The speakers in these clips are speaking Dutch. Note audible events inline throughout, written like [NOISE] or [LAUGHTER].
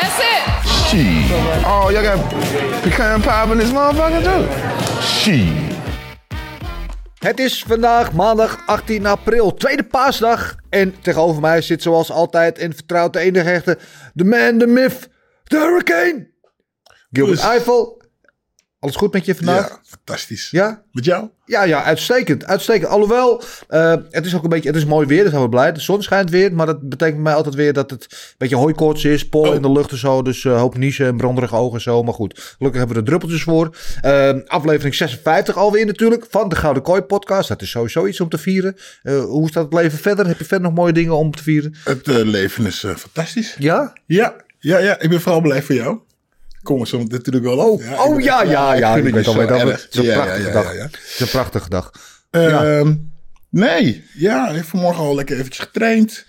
That's it. Shit. Oh, y'all got pecan pie in this motherfucker too? Shit. Het is vandaag maandag 18 april, tweede paasdag. En tegenover mij zit zoals altijd en vertrouwt de enige echte... De man, de myth, de hurricane. Gilbert Eiffel. Alles goed met je vandaag? Ja, fantastisch. Ja? Met jou? Ja, ja, uitstekend. Uitstekend. Alhoewel, eh, het is ook een beetje, het is mooi weer, daar zijn we blij. De zon schijnt weer, maar dat betekent bij mij altijd weer dat het een beetje hooikoorts is, pollen Oh. in de lucht en zo. Dus eh hoop niezen en branderige ogen en zo. Maar goed, gelukkig hebben we er druppeltjes voor. Eh, aflevering 56 alweer natuurlijk van de Gouden Kooi podcast. Dat is sowieso iets om te vieren. Hoe staat het leven verder? Heb je verder nog mooie dingen om te vieren? Het leven is fantastisch. Ja? Ja, ja, ja. Ik ben vooral blij voor jou. Kom er zo natuurlijk wel op. Oh, oh ja, ja, ja. Ik Ik weet dat is een Ja, ja, prachtige ja, dag. ja, ja. Is een prachtige dag. Ja. Nee, ja, ik heb vanmorgen al lekker eventjes getraind.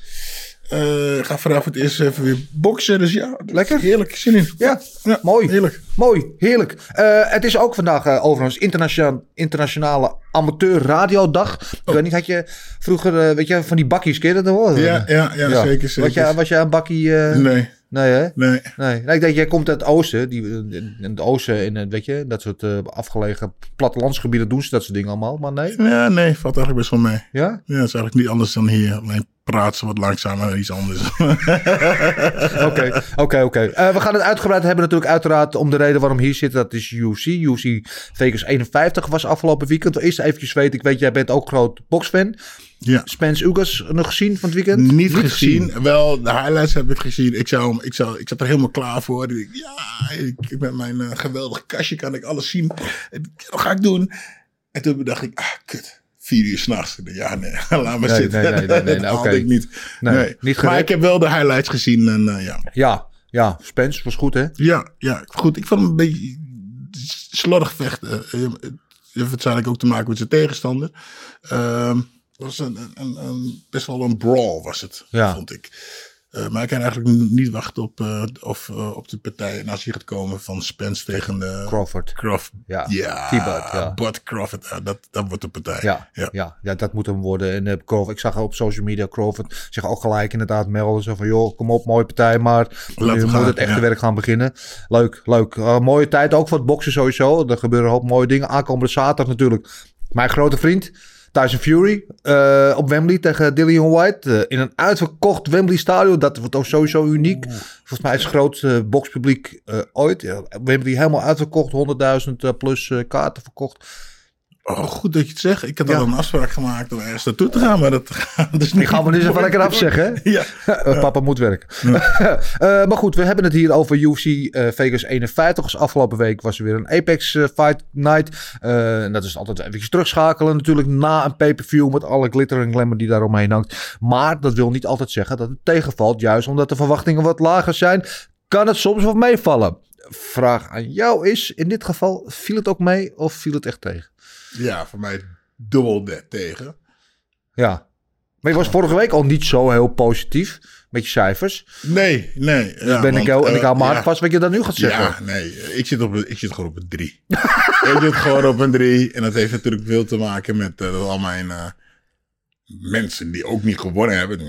Eh, ik ga vanavond eerst even weer boksen. Dus ja, Lekker. Heerlijk, zin in. Ja, Ja, mooi. heerlijk. Mooi, heerlijk. Eh, het is ook vandaag eh, overigens internationale, internationale amateur radiodag. Ik weet niet, had je vroeger, weet je, van die bakkies, je dat nog wel? Ja, ja, ja, zeker, Was zeker. jij, was jij een bakkie? Nee, Nee, hè? nee. Nee. nee, ik denk, jij komt uit het oosten. Die, in het oosten, in, het, weet je, dat soort eh, afgelegen plattelandsgebieden doen ze dat soort dingen allemaal. Maar nee, Ja, nee, valt eigenlijk best wel mee. ja? Ja, het is eigenlijk niet anders dan hier. Alleen praat ze wat langzamer iets anders. [LAUGHS] Oké, oké, oké. Eh, We gaan het uitgebreid hebben natuurlijk uiteraard om de reden waarom hier zit. Dat is UFC. UFC Vegas 51 was afgelopen weekend. Eerst eventjes weten, ik weet, jij bent ook groot boxfan. Ja. Spence Ugas nog gezien van het weekend? Niet, gezien. Wel, de highlights heb ik gezien. Ik, zou, hem- ik, zou, ik zat er helemaal klaar voor. Ik dacht, ja, ik, ik met mijn eh, geweldige kastje kan ik alles zien. Wat ga ik doen? En toen dacht ik, ah, kut. Vier uur s'nachts. Ja, nee, [LAUGHS] laat maar Nee, zitten. nee, nee, nee, nee, [LAUGHS] dat oké. ik niet. Nee, Nee, niet maar ik heb wel de highlights gezien. En eh, ja. Ja, ja, Spence was goed hè? ja, ja, goed. Ik vond hem een beetje slordig vechten. Eh, Het heeft waarschijnlijk ook te maken met zijn tegenstander. Ehm, was een, een, best wel een brawl was het, Ja. vond ik. Eh, maar ik kan eigenlijk niet wachten op, eh, of, eh, op de partij naast hier gaat komen van Spence tegen Crawford. Crawford. Ja, ja ja. Bud Crawford. dat, dat wordt de partij. Ja, ja. Ja, dat moet hem worden. En Crawford, ik zag op social media Crawford zich ook gelijk inderdaad melden. Zo van, joh, kom op, mooie partij, maar nu we moet het echte werk gaan beginnen. Leuk, leuk. Mooie tijd ook voor het boksen sowieso. Er gebeuren een hoop mooie dingen. Aankomende zaterdag natuurlijk. Mijn grote vriend, Tyson Fury, eh, op Wembley tegen Dillian White. eh, in een uitverkocht Wembley stadion. Dat wordt ook sowieso uniek. Volgens mij is het grootste boxpubliek eh, ooit. Ja, Wembley helemaal uitverkocht. 100.000 eh, plus kaarten verkocht. Oh, goed dat je het zegt. Ik had al een afspraak gemaakt om ergens naartoe te gaan, maar dat gaat dus niet. Ik ga me nu even lekker afzeggen. [LAUGHS] Ja. [LAUGHS] Eh, Papa moet werken. [LAUGHS] Eh, maar goed, we hebben het hier over UFC eh, Vegas 51. Dus afgelopen week was er weer een Apex Fight Night. En dat is altijd even terugschakelen natuurlijk na een pay-per-view met alle glitter en glamour die daaromheen hangt. Maar dat wil niet altijd zeggen dat het tegenvalt. Juist omdat de verwachtingen wat lager zijn, kan het soms wat meevallen. Vraag aan jou is, in dit geval, viel het ook mee of viel het echt tegen? Ja, voor mij dubbel dat tegen. Ja. Maar je was vorige week al niet zo heel positief met je cijfers. Nee, nee. Dus ben ik, jou, en ik hou me hard vast wat je dan nu gaat zeggen. Ja, nee. Ik zit, op, ik zit gewoon op een drie. [LAUGHS] ik zit gewoon op een drie. En dat heeft natuurlijk veel te maken met eh, dat al mijn eh, mensen die ook niet gewonnen hebben.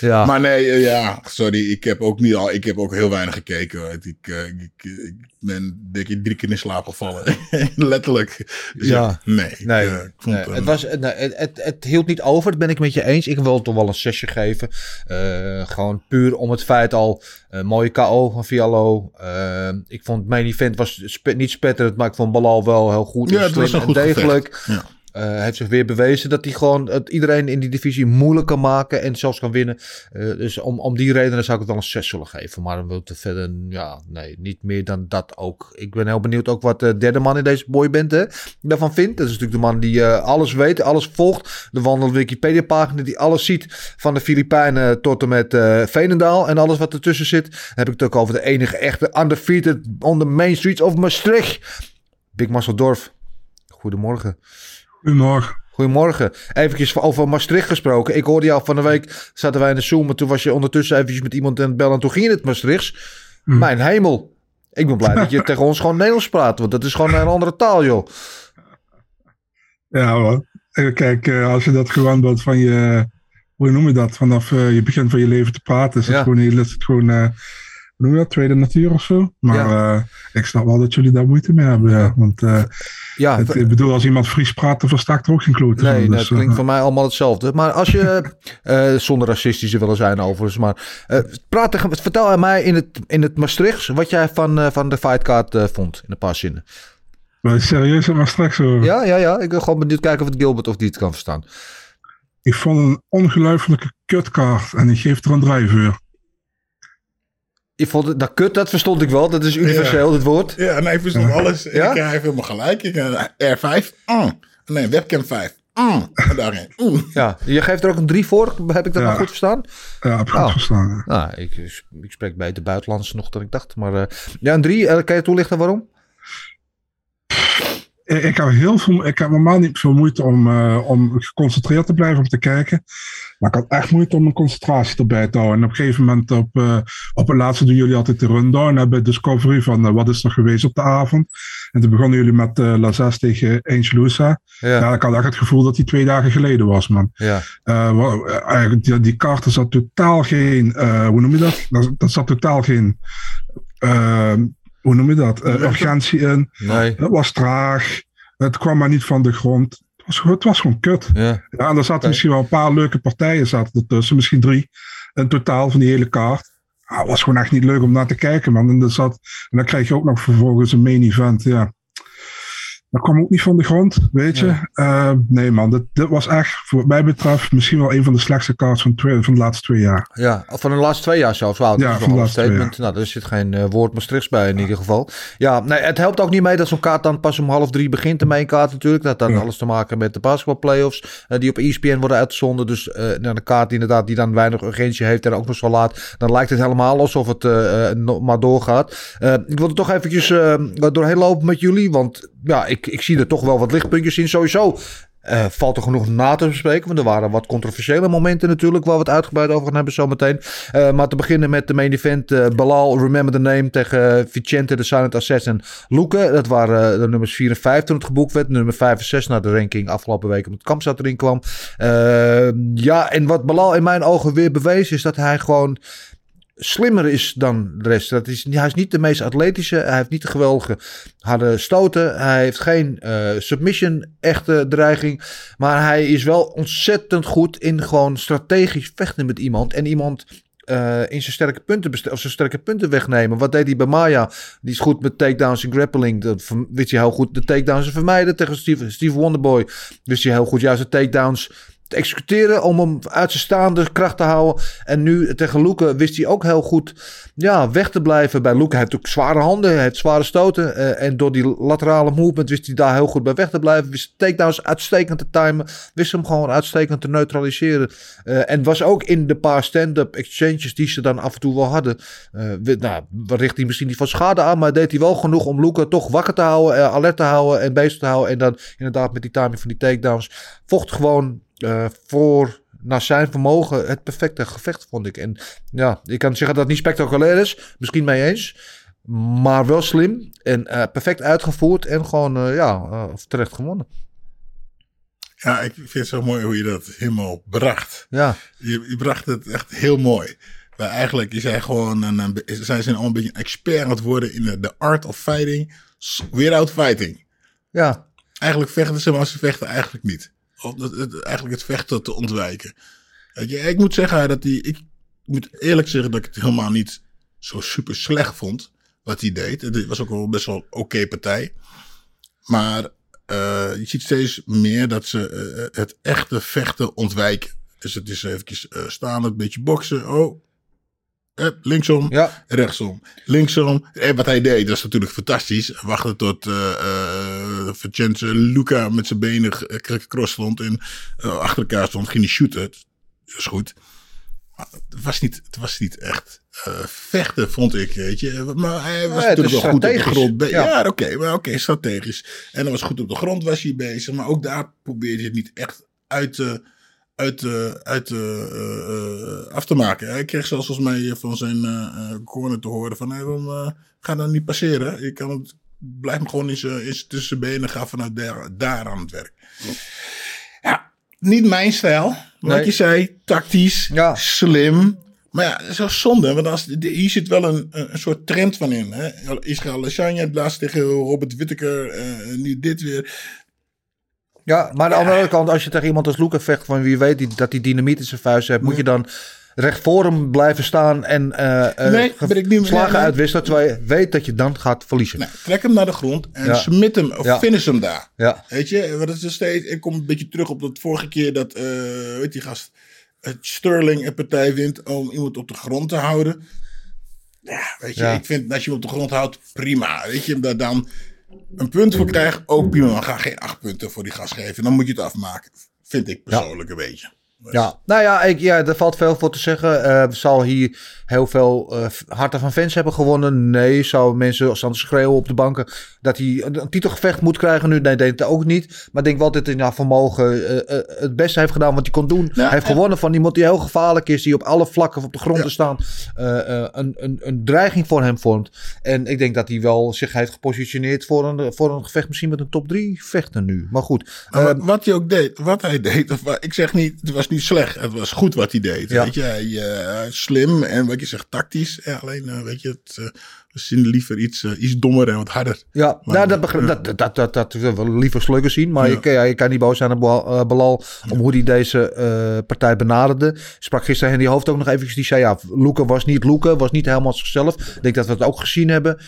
Ja. Maar nee, eh, ja, sorry. Ik heb ook niet al, ik heb ook heel weinig gekeken. Ik, eh, ik, ik ben denk ik drie keer in slaap gevallen. [LAUGHS] Letterlijk. Dus Ja. ja, nee. ik, Nee, eh, ik nee, het, was, nee, het, het, het hield niet over, dat ben ik met je eens. Ik wil toch wel een zesje geven. Gewoon puur om het feit al. Mooie KO van Fiallo. Ik vond main event was spe- niet spetterend, maar ik vond Balal wel heel goed. Ja, het was een en goed degelijk. Ja. Eh, heeft zich weer bewezen dat hij gewoon het, iedereen in die divisie moeilijk kan maken en zelfs kan winnen. Eh, dus om, om die redenen zou ik het wel een 6 zullen geven. Maar dan wil ik er verder, ja, nee, niet meer dan dat ook. Ik ben heel benieuwd ook wat de derde man in deze boyband hè, daarvan vindt. Dat is natuurlijk de man die eh, alles weet, alles volgt. De wandel Wikipedia pagina die alles ziet van de Filipijnen tot en met eh Veenendaal en alles wat ertussen zit. Dan heb ik het ook over de enige echte undefeated on the main streets of Maastricht. Big Marcel Dorf. Goedemorgen. Goedemorgen. Goedemorgen. Even over Maastricht gesproken. Ik hoorde jou van de week, zaten wij in de Zoom... en toen was je ondertussen eventjes met iemand aan het bellen... en toen ging je het Maastrichts. Mijn hemel. Ik ben blij dat je [LAUGHS] tegen ons gewoon Nederlands praat... want dat is gewoon een andere taal, joh. Ja hoor. Eh, Kijk, eh, als je dat gewoon bent van je, hoe noem je dat? Vanaf eh, je begin van je leven te praten, is het Ja. gewoon, heel, is het gewoon noem je dat? Tweede natuur of zo. Maar eh, ik snap wel dat jullie daar moeite mee hebben. Ja. Want eh, Ja, het, ik bedoel, als iemand Fries praat, dan versta ik er ook geen klote Nee, dat Dus, klinkt eh, voor mij allemaal hetzelfde. Maar als je, [LAUGHS] zonder racistisch te willen zijn overigens, maar praat vertel aan mij in het, in het Maastrichts wat jij van, van de fightcard eh, vond in een paar zinnen. maar serieus, maar straks zo. Ja, ja, ja. Ik wil gewoon benieuwd kijken of het Gilbert of die het kan verstaan. Ik vond een ongelooflijke kutkaart en ik geef er een drijfveur. Ik vond het, nou kut, dat verstond ik wel. Dat is universeel, het woord. Ja, nee, ik verstond alles. Ja? Ik krijg helemaal gelijk. Ik, eh, R5. mm. Nee, webcam 5. Mm. Daarin. Mm. Ja, je geeft er ook een drie voor. Heb ik dat Ja. nog goed verstaan? Ja, heb ik goed Oh. verstaan. ja. Nou, ik, ik spreek beter buitenlands nog dan ik dacht. Maar eh, ja, een drie. eh, kan je toelichten waarom? Ik, heb heel veel, ik heb normaal niet veel moeite om, eh, om geconcentreerd te blijven om te kijken. Maar ik had echt moeite om mijn concentratie erbij te houden. En op een gegeven moment, op, eh, op het laatste doen jullie altijd de rundown hè, bij Discovery van eh, wat is er geweest op de avond. En toen begonnen jullie met Lazes tegen Angelusa. Ja. Ja. ik had echt het gevoel dat die twee dagen geleden was, man. Ja. Eigenlijk, die, die kaarten zat totaal geen, hoe noem je dat? Dat, dat zat totaal geen, eh, hoe noem je dat? Eh, urgentie in. Nee. Het was traag. Het kwam maar niet van de grond. Het was, gewoon- het was gewoon kut. Ja. Ja, en er zaten misschien wel een paar leuke partijen zaten ertussen. Misschien drie in totaal van die hele kaart. Ah, het was gewoon echt niet leuk om naar te kijken, man. En, zat, en dan krijg je ook nog vervolgens een main event. Ja. Dat kwam ook niet van de grond, weet je. Nee, man. Dit, dit was echt, voor wat mij betreft, misschien wel een van de slechtste cards van, twee, van de laatste twee jaar. Ja, van de laatste twee jaar zelfs. Wauw, dat Ja, is van de een laatste twee statement. Nou, er zit geen eh, woord Maastrichts bij in ieder geval. Ja, nee, het helpt ook niet mee dat zo'n kaart dan pas om half drie begint. De main kaart natuurlijk. Dat had dan alles te maken met de basketbalplayoffs. eh die op ESPN worden uitgezonden. Dus eh nou, de kaart die inderdaad die dan weinig urgentie heeft en ook nog zo laat. Dan lijkt het helemaal alsof het nog maar doorgaat. Ik wil er toch eventjes doorheen lopen met jullie. Want ja, ik, ik zie er toch wel wat lichtpuntjes in. Sowieso eh, valt er genoeg na te bespreken. Want er waren wat controversiële momenten natuurlijk. Waar we het uitgebreid over gaan hebben zometeen. Eh maar te beginnen met de main event. eh Balal, Remember the Name tegen Vicente, de Silent Assassin. Luke, dat waren de nummers 4 en 5 toen het geboekt werd. Nummer 5 en 6 naar de ranking afgelopen week. Omdat Kamzat erin kwam. Ja, en wat Balal in mijn ogen weer bewezen is dat hij gewoon slimmer is dan de rest. Dat is, hij is niet de meest atletische. Hij heeft niet de geweldige harde stoten. Hij heeft geen eh, submission echte dreiging. Maar hij is wel ontzettend goed in gewoon strategisch vechten met iemand. En iemand eh, in zijn sterke punten of zijn sterke punten wegnemen. Wat deed hij bij Maya? Die is goed met takedowns en grappling. Dat wist hij heel goed de takedowns te vermijden tegen Steve, Steve Wonderboy. Wist hij heel goed juist de takedowns te executeren om hem uit zijn staande kracht te houden. En nu tegen Luke wist hij ook heel goed ja, weg te blijven bij Luke. Hij heeft ook zware handen, hij heeft zware stoten. eh, en door die laterale movement wist hij daar heel goed bij weg te blijven. Wist takedowns uitstekend te timen. Wist hem gewoon uitstekend te neutraliseren. Eh, en was ook in de paar stand-up exchanges die ze dan af en toe wel hadden. wi- nou, richt hij misschien niet van schade aan, maar deed hij wel genoeg om Luke toch wakker te houden, alert te houden en bezig te houden. En dan inderdaad met die timing van die takedowns vocht gewoon eh, voor naar zijn vermogen het perfecte gevecht, vond ik. En ja, ik kan zeggen dat het niet spectaculair is, misschien mee eens. Maar wel slim en eh, perfect uitgevoerd en gewoon eh, ja, terecht gewonnen. Ja, ik vind het zo mooi hoe je dat helemaal bracht. Ja, Je, je bracht het echt heel mooi. Maar eigenlijk is hij gewoon een, een, zijn al een beetje een expert aan het worden in de, de art of fighting. Without fighting. ja, Eigenlijk vechten ze, maar ze vechten eigenlijk niet. Het- eigenlijk het vechten te ontwijken. Ik moet zeggen dat hij. Ik moet eerlijk zeggen dat ik het helemaal niet zo super slecht vond. Wat hij deed. Het was ook wel best wel oké partij. Maar eh, je ziet steeds meer dat ze eh, het echte vechten ontwijken. Dus het is eventjes eh, staan, een beetje boksen. Oh, eh, linksom, Ja. rechtsom, linksom. En wat hij deed, dat is natuurlijk fantastisch. Wachten tot eh eh Vincenzo Luca met zijn benen gecrossed stond en eh, achter elkaar stond, ging hij shooten. Dat is goed. Maar het was niet, het was niet echt eh, vechten, vond ik, weet je. Maar hij was Ja, natuurlijk wel goed op de grond. Ja, oké, maar oké, strategisch. En dan was goed op de grond was hij bezig. Maar ook daar probeerde hij het niet echt uit te, uit te, uit eh, eh, af te maken. Hij kreeg zelfs volgens mij van zijn eh, corner te horen van... Hey, waarom, ga dan niet passeren. Je kan het, blijf hem gewoon in zijn, in zijn tussen zijn benen. Ga vanuit daar, daar aan het werk. Ja, niet mijn stijl. Wat Nee. je zei, tactisch, Ja. slim. Maar ja, dat is wel zonde. Want als, de- hier zit wel een, een, soort trend van in. Hè? Israël Lashanya, het laatst tegen Robert Whittaker. eh, nu dit weer. Ja, maar aan de andere kant, als je tegen iemand als Luca vecht, van wie weet die, dat hij dynamiet in zijn vuist heeft, moet je dan recht voor hem blijven staan en eh eh, Nee, ge- ben ik niet- slagen nee, nee. uitwisselen, terwijl je weet dat je dan gaat verliezen. Nou, trek hem naar de grond en Ja. smit hem of Ja. finish hem daar. Ja, Weet je, wat is er steeds. Ik kom een beetje terug op dat vorige keer dat, eh weet die gast, het Sterling een partij wint om iemand op de grond te houden. Ja, weet je, ik vind als je hem op de grond houdt, prima. Weet je, daar dan een punt voor krijgt, ook prima. Maar ga geen acht punten voor die gast geven. Dan moet je het afmaken. Vind ik persoonlijk een beetje. Ja. nou ja, ik, ja, er valt veel voor te zeggen. Eh zal hier heel veel eh, harten van fans hebben gewonnen? Nee. Zou mensen staan te schreeuwen op de banken dat hij een, titelgevecht moet krijgen nu? Nee, denk ik ook niet. Maar ik denk wel dat hij naar vermogen eh, het beste heeft gedaan wat hij kon doen. Ja, hij heeft en- gewonnen van iemand die heel gevaarlijk is, die op alle vlakken op de grond Ja. te staan een, een, een dreiging voor hem vormt. En ik denk dat hij wel zich heeft gepositioneerd voor een, voor een gevecht misschien met een top 3 vechter nu. Maar goed, Maar eh, wat- wat hij ook deed, wat hij deed, of, ik zeg niet, het was niet slecht, het was goed wat hij deed. Ja. Weet je, hij, eh, slim en wat je zegt, tactisch. Ja, alleen, eh, weet je, het, eh, we zien liever iets, iets dommer en wat harder. Ja, Maar- nou, dat, begrijp, dat, dat, dat, ik liever slugger zien. Maar Ja. ik, ja, je kan niet boos zijn op Bal- Balal om hoe hij deze partij benaderde. Sprak gisteren Henry Hoofd ook nog eventjes. Die zei ja, Luca was niet Luca, was niet helemaal zichzelf. Ik denk dat we het ook gezien hebben.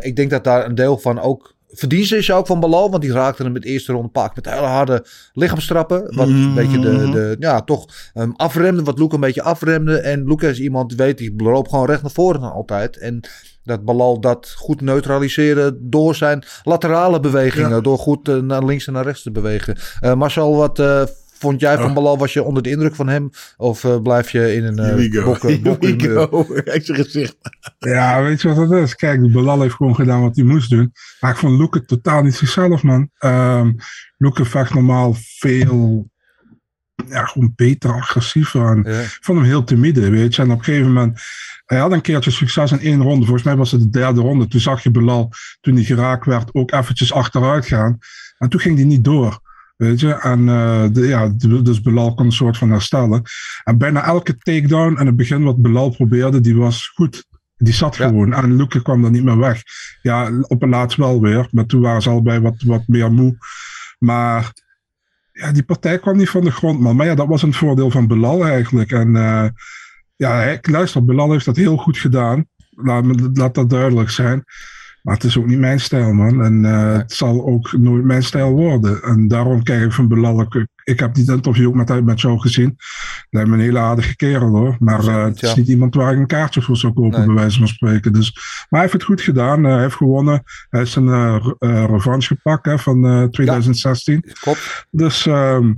Ik denk dat daar een deel van ook verdienste is ook van Balal. Want die raakte hem met de eerste ronde paak met hele harde lichaamstrappen. Wat een beetje de, de ja, toch ehm, afremde. Wat Luca een beetje afremde. En Luca is iemand die weet, die loopt gewoon recht naar voren altijd. En dat Balal dat goed neutraliseren door zijn laterale bewegingen. Ja. Door goed eh, naar links en naar rechts te bewegen. Eh, Marcel, wat eh, vond jij van Oh. Balal? Was je onder de indruk van hem? Of eh, blijf je in een uh, bokken. [LAUGHS] [LAUGHS] Kijk zijn gezicht. Ja, weet je wat het is? Kijk, de Belal heeft gewoon gedaan wat hij moest doen. Maar ik vond Luke totaal niet zichzelf, man. Um, Luke vecht normaal veel, ja, gewoon beter, agressiever. En Ja. Ik vond hem heel timide, weet je. En op een gegeven moment, hij had een keertje succes in één ronde. Volgens mij was het de derde ronde. Toen zag je Belal, toen hij geraakt werd, ook eventjes achteruit gaan. En toen ging hij niet door. Weet je, en eh, de, ja, dus Belal kon een soort van herstellen. En bijna elke takedown in het begin wat Belal probeerde, die was goed. Die zat Ja. gewoon. En Luke kwam dan niet meer weg. Ja, op een laatst wel weer. Maar toen waren ze allebei wat, wat meer moe. Maar ja, die partij kwam niet van de grond, man. Maar ja, dat was een voordeel van Belal eigenlijk. En eh, ja, luister, Belal heeft dat heel goed gedaan. Laat, laat dat duidelijk zijn. Maar het is ook niet mijn stijl, man. En eh, het zal ook nooit mijn stijl worden. En daarom kijk ik van Belal. Ik, heb dit interview ook met, met jou gezien. Lijkt me een hele aardige kerel, hoor. Maar eh, het is Ja. niet iemand waar ik een kaartje voor zou kopen, Nee. bij wijze van spreken. Dus, maar hij heeft het goed gedaan. Eh, hij heeft gewonnen. Hij heeft zijn re- revanche gepakt hè, van eh, 2016. Klopt. Dus ehm,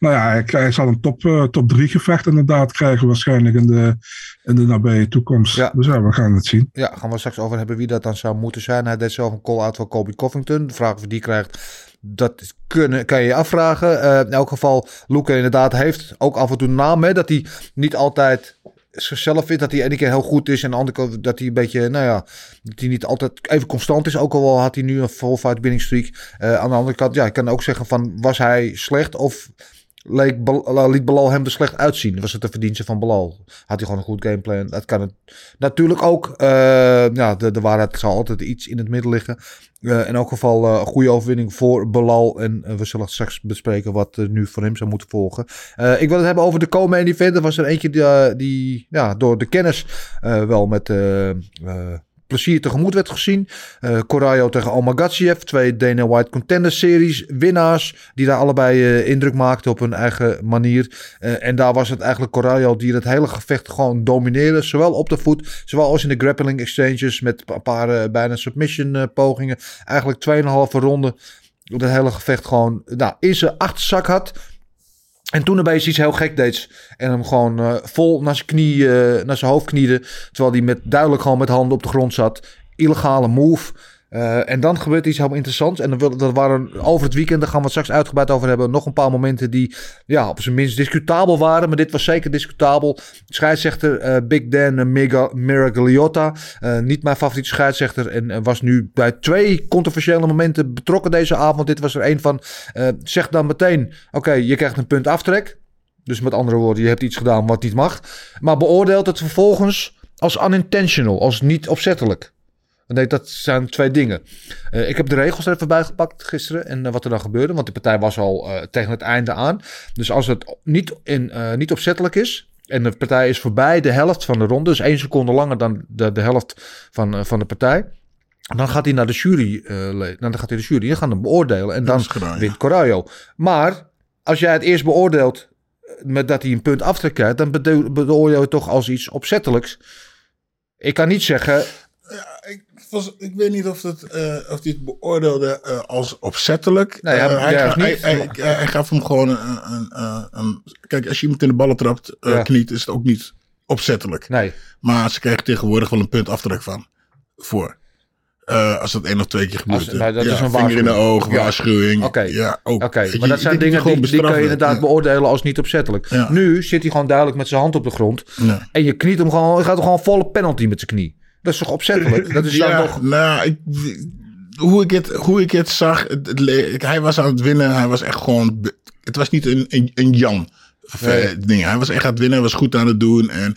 nou ja, hij, zal een top, eh, top 3 gevecht inderdaad krijgen waarschijnlijk in de, in de nabije toekomst. Ja. Dus ja, we gaan het zien. Ja, gaan we straks over hebben wie dat dan zou moeten zijn. Hij deed zelf een call-out van Colby Covington. De vraag of hij die krijgt, dat kunnen, kan je je afvragen. Eh, in elk geval, Luca inderdaad heeft ook af en toe naam. Hè, dat hij niet altijd zichzelf vindt. Dat hij ene keer heel goed is. En de andere keer dat hij een beetje, nou ja, dat hij niet altijd even constant is. Ook al had hij nu een full fight winning streak. Eh, aan de andere kant, ja, ik kan ook zeggen van, was hij slecht of... Leek, liet Balal hem er slecht uitzien? Was het de verdienste van Balal? Had hij gewoon een goed gameplan? Dat kan het natuurlijk ook. eh, ja, de, waarheid zal altijd iets in het midden liggen. Eh, in elk geval eh, een goede overwinning voor Balal. En we zullen straks bespreken wat nu voor hem zou moeten volgen. Ik wil het hebben over de co-main event. Er was er eentje die, ja, door de kennis wel met... plezier tegemoet werd gezien. Corayo tegen Omagatsiev. Twee Dana White Contender Series winnaars. Die daar allebei eh, indruk maakten op hun eigen manier. Eh, en daar was het eigenlijk Corayo die het hele gevecht gewoon domineerde. Zowel op de voet, zowel als in de grappling exchanges. Met een paar bijna submission pogingen. Eigenlijk 2,5 ronde. Dat hele gevecht gewoon nou, in zijn achterzak had. En toen opeens iets heel gek deed. En hem gewoon eh, vol naar zijn, knie, eh, naar zijn hoofd kniede. Terwijl hij met, duidelijk gewoon met handen op de grond zat. Illegale move. Eh, en dan gebeurt iets heel interessants. En dan dat waren over het weekend, daar gaan we het straks uitgebreid over hebben. Nog een paar momenten die ja, op zijn minst discutabel waren. Maar dit was zeker discutabel. Scheidsrechter eh, Big Dan Miragliotta. eh, niet mijn favoriete scheidsrechter. En was nu bij twee controversiële momenten betrokken deze avond. Dit was er een van. zeg dan meteen: oké, je krijgt een punt aftrek. Dus met andere woorden, je hebt iets gedaan wat niet mag. Maar beoordeelt het vervolgens als unintentional, als niet opzettelijk. Dan denk ik, dat zijn twee dingen. Eh, ik heb de regels er even bij gepakt gisteren en eh, wat er dan gebeurde. Want de partij was al eh, tegen het einde aan. Dus als het niet, in, niet opzettelijk is en de partij is voorbij de helft van de ronde, dus één seconde langer dan de, de helft van, van de partij. Dan gaat hij naar de jury. le- dan gaat hij de jury. Die gaan hem beoordelen. En dan ja. wint Corayo. Maar als jij het eerst beoordeelt met dat hij een punt aftrek krijgt, dan bedo- beoordeel je het toch als iets opzettelijks. Ik kan niet zeggen. Ik, was, ik weet niet of, het, eh, of hij het beoordeelde eh, als opzettelijk. Nee, hij- Eh, hij, hij, hij, gaf hem gewoon een, een, een, een- Kijk, als je iemand in de ballen trapt, Ja. kniet, is het ook niet opzettelijk. Nee. Maar ze krijgen tegenwoordig wel een punt aftrek van. Voor. Eh, als dat één of twee keer gebeurt. Als- nou, dat ja, is een vinger in de oog, Ja. waarschuwing. Oké. Ja, ook. Je, maar dat zijn dingen die, die kan je inderdaad Ja. beoordelen als niet opzettelijk. Nu zit hij gewoon duidelijk met zijn hand op de grond. En je kniet hem gewoon, je gaat er gewoon volle penalty met zijn knie. Dat is toch opzettelijk? Dat is [LAUGHS] dan ja, nog... nou, ik, hoe, ik het, hoe ik het zag, het, het le- hij was aan het winnen. Hij was echt gewoon, het was niet een, een, een Jan Nee. eh, ding. Hij was echt aan het winnen, hij was goed aan het doen. En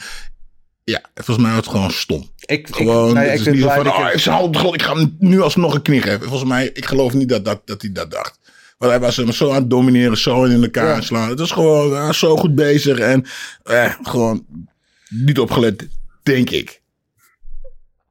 ja, volgens mij was het gewoon stom. Ik, Gewoon, ik, nee, het ik vind van, oh, grond, ik ga hem nu alsnog een knie geven. Volgens mij, ik geloof niet dat, dat, dat hij dat dacht. Want hij was hem zo aan het domineren, zo in elkaar Ja. slaan. Het was gewoon was zo goed bezig en eh, gewoon niet opgelet, denk ik.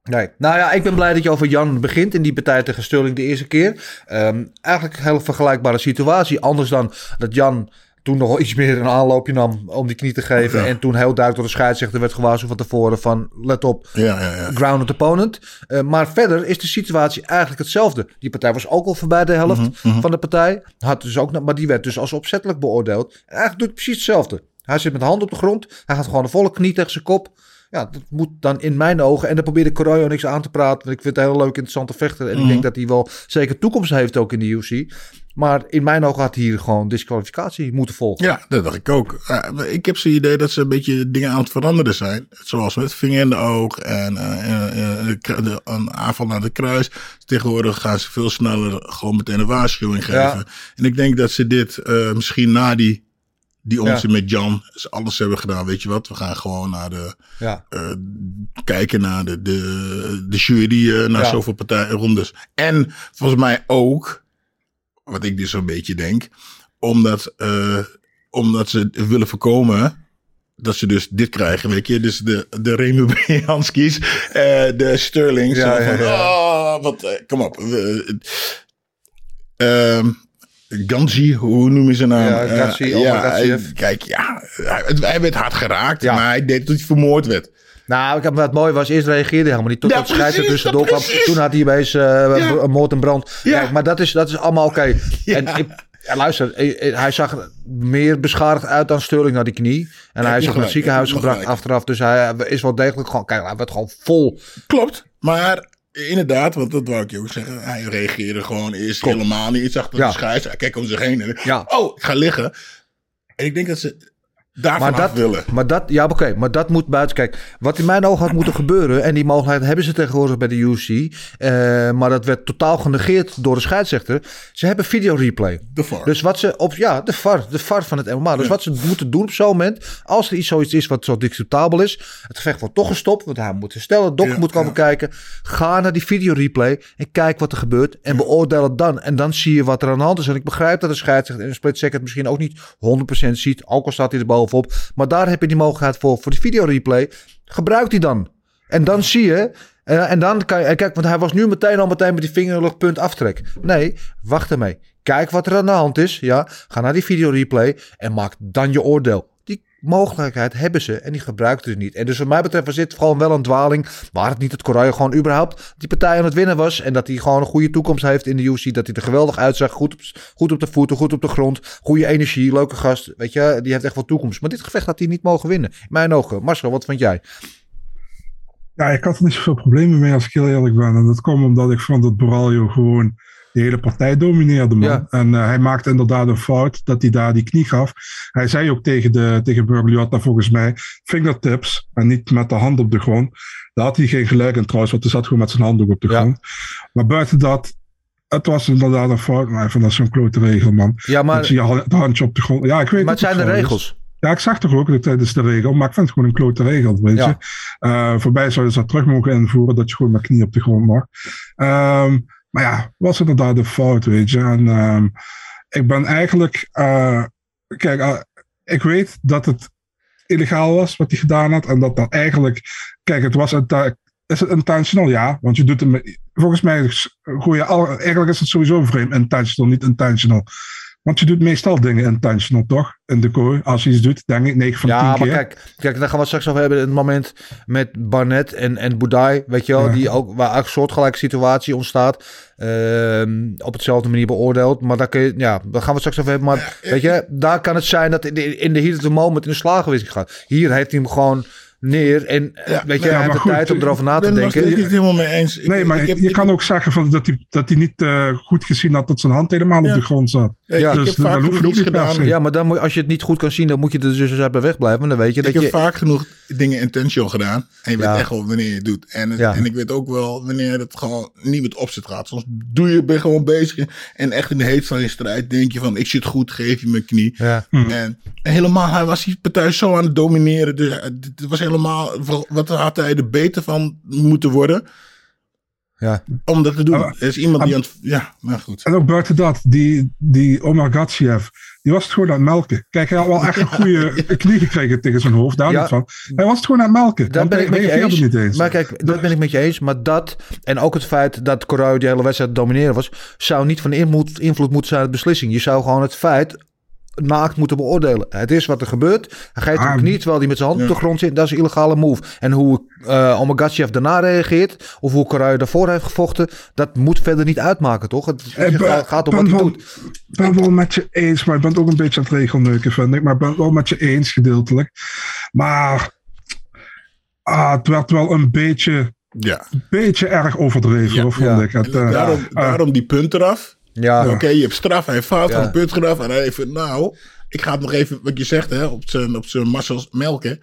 Nee. Nou ja, ik ben blij dat je over Jan begint in die partij tegen Sterling de eerste keer. Ehm, eigenlijk een hele vergelijkbare situatie. Anders dan dat Jan toen nog iets meer een aanloopje nam om die knie te geven. Ja. En toen heel duidelijk door de scheidsrechter werd gewaarschuwd van tevoren van let op, Ja, ja, grounded opponent. Eh, maar verder is de situatie eigenlijk hetzelfde. Die partij was ook al voorbij de helft Mhm, van de partij. Had dus ook, maar die werd dus als opzettelijk beoordeeld. En eigenlijk doet hij precies hetzelfde. Hij zit met de hand op de grond. Hij gaat gewoon de volle knie tegen zijn kop. Ja, dat moet dan in mijn ogen. En dan probeerde Corojo niks aan te praten. Want ik vind het een heel leuk, interessante vechter. En ik Mhm. denk dat hij wel zeker toekomst heeft ook in de UFC. Maar in mijn ogen had hij hier gewoon disqualificatie moeten volgen. Ja, dat dacht ik ook. Ik heb zo'n idee dat ze een beetje dingen aan het veranderen zijn. Zoals met vinger in de oog en de- een aanval naar de kruis. Tegenwoordig gaan ze veel sneller gewoon meteen een waarschuwing geven. Ja. En ik denk dat ze dit misschien na die, die onzin met Jan ze alles hebben gedaan. Weet je wat, we gaan gewoon naar de, Ja. eh, kijken naar de, de, de jury, eh, naar Ja. zoveel partijrondes. En volgens mij ook, wat ik dus zo'n beetje denk, omdat, eh, omdat ze willen voorkomen dat ze dus dit krijgen, weet je. Dus de, de Remu [LAUGHS] Janskis, eh de Sterlings. Ja, van. Oh, wat, kom op. We- Ganji, hoe noem je zijn naam? Ja, Eh, ja, kijk, ja, hij, werd hard geraakt, Ja. maar hij deed dat hij vermoord werd. Nou, ik heb, wat mooi was, eerst reageerde hij helemaal niet. Tot Ja, dat scheidsrechter precies, tussendoor kwam. Toen had hij opeens eh, Ja. b- moord en brand. Ja. Kijk, maar dat is, dat is allemaal oké. Ja. En ik, ja, luister, eh, eh, hij zag er meer beschadigd uit dan Sterling naar die knie. En hij is nog naar het ziekenhuis gebracht achteraf. Dus hij is wel degelijk gewoon, kijk, hij werd gewoon vol. Klopt. Maar inderdaad, want dat wou ik je ook zeggen. Hij reageerde gewoon eerst helemaal niet. Ik zag dat Ja. de scheids. Hij keek om zich heen. En, Ja. Oh, ik ga liggen. En ik denk dat ze daarvan Maar dat, willen. maar dat, ja, oké, maar dat moet buiten. Kijk, wat in mijn ogen had moeten gebeuren, en die mogelijkheid hebben ze tegenwoordig bij de UFC, eh, maar dat werd totaal genegeerd door de scheidsrechter. Ze hebben video replay. De VAR. Dus wat ze op, ja, de VAR, de VAR van het MMA. Dus wat ze moeten doen op zo'n moment, als er iets zoiets is wat zo discutabel is, het gevecht wordt toch gestopt, want hij moet herstellen, de dokter Ja, moet komen ja. kijken, ga naar die video replay en kijk wat er gebeurt en beoordeel het dan. En dan zie je wat er aan de hand is. En ik begrijp dat de scheidsrechter in een split second misschien ook niet 100% ziet, ook al staat hij bovenop. Maar daar heb je die mogelijkheid voor, voor die video replay. Gebruik die dan. En dan zie je, Eh, en dan kan je, en kijk, want hij was nu meteen al meteen met die vinger in de lucht, punt aftrek. Nee, wacht ermee. Kijk wat er aan de hand is. Ja, ga naar die video replay en maak dan je oordeel. Mogelijkheid hebben ze en die gebruiken ze niet. En dus wat mij betreft was dit gewoon wel een dwaling. Waar het niet het Correa gewoon überhaupt die partij aan het winnen was. En dat hij gewoon een goede toekomst heeft in de UFC. Dat hij er geweldig uitzag. Goed op, goed op de voeten, goed op de grond. Goede energie, leuke gast. Weet je, die heeft echt wel toekomst. Maar dit gevecht had hij niet mogen winnen. In mijn ogen. Marcel, wat vond jij? Ja, ik had er niet zoveel problemen mee als ik heel eerlijk ben. En dat kwam omdat ik vond dat Boralio gewoon de hele partij domineerde, man. Ja. En eh, hij maakte inderdaad een fout dat hij daar die knie gaf. Hij zei ook tegen, de, tegen Bergliotta volgens mij, fingertips en niet met de hand op de grond. Daar had hij geen gelijk in trouwens, want hij zat gewoon met zijn handdoek op de Ja. grond. Maar buiten dat, het was inderdaad een fout. Maar vind dat zo'n klote regel, man. Ja, Dat je maar, je het handje op de grond... Ja, ik weet maar het zijn de is. regels. Ja, ik zag toch ook dat tijdens de regel, maar ik vind het gewoon een klote regel, weet Ja. je. Eh voorbij zouden ze dat terug mogen invoeren, dat je gewoon met knie op de grond mag. Ehm, maar ja, was inderdaad een fout, weet je. En ehm, ik ben eigenlijk, eh, kijk, eh, ik weet dat het illegaal was wat hij gedaan had en dat dat eigenlijk, kijk, het was een is het intentional? Ja, want je doet het met, volgens mij gooi je eigenlijk is het sowieso vreemd intentional, niet intentional. Want je doet meestal dingen intentional, toch? In de kooi, als je iets doet, denk ik 9 van 10 Ja, maar keer. kijk, kijk, daar gaan we het straks over hebben. In het moment met Barnett en, en Boudai, weet je wel, Ja. die ook, waar eigenlijk een soortgelijke situatie ontstaat. ehm, op hetzelfde manier beoordeeld. Maar daar kun je, ja, daar gaan we het straks over hebben. Maar weet je, daar kan het zijn dat in de, in de heat of the moment in een slagenwisseling gaat. Hier heeft hij hem gewoon neer. En eh, Ja, weet je, ja, hij heeft maar de goed, tijd om erover na Ik te ben het denken. helemaal mee eens. Ik- Nee, maar ik heb- je ik- kan ook zeggen van dat hij, dat hij niet eh, goed gezien had dat zijn hand helemaal Ja. op de grond zat. Ja, Ja, ik dus heb genoeg gedaan. Ja, maar dan moet, als je het niet goed kan zien, dan moet je er dus uit bij weg blijven. En dan weet je dat ik heb je... vaak genoeg dingen intentional gedaan. En je weet Ja. echt wel wanneer je het doet. En, het- en ik weet ook wel wanneer het gewoon niet met opzet gaat. Soms doe je, ben je gewoon bezig. En echt in de heet van je strijd denk je van, ik zit goed, geef je mijn knie. Ja. Hm. En, en helemaal, hij was die partij zo aan het domineren. Dus eh, het was helemaal, wat had hij er beter van moeten worden Ja. om dat te doen. Maar- er is iemand die aan het, ja, nou goed. En ook buiten dat, die, die Omar Gatsiev, die was het gewoon aan het melken. Kijk, hij had wel echt een goede knie gekregen tegen zijn hoofd, daar Ja. niet van. Hij was het gewoon aan het melken. Daar want ben ik met je eens. niet eens. Maar kijk, dat ben ik met je eens. Maar dat en ook het feit dat Correa die hele wedstrijd domineren was, zou niet van invloed, invloed moeten zijn op de beslissing. Je zou gewoon het feit naakt moeten beoordelen. Het is wat er gebeurt. Hij geeft hem Ah, knie terwijl hij met zijn hand ja. op de grond zit. Dat is een illegale move. En hoe uh, daarna reageert, of hoe Correa daarvoor heeft gevochten, dat moet verder niet uitmaken, toch? Het, Eh, gaat- om wat hij doet. Ik ben wel met je eens, maar ik ben het ook een beetje aan het regelneuken, vind ik. Maar ik ben het wel met je eens, gedeeltelijk. Maar ah, het werd wel een beetje, Ja. beetje erg overdreven, Ja, vond ja. ik. Het, eh, daarom, daarom die punt eraf. Ja, Oké, je hebt straf, hij heeft fout, Ja. van een punt. En hij even, nou, ik ga het nog even, wat je zegt, hè, op zijn, op zijn massels melken.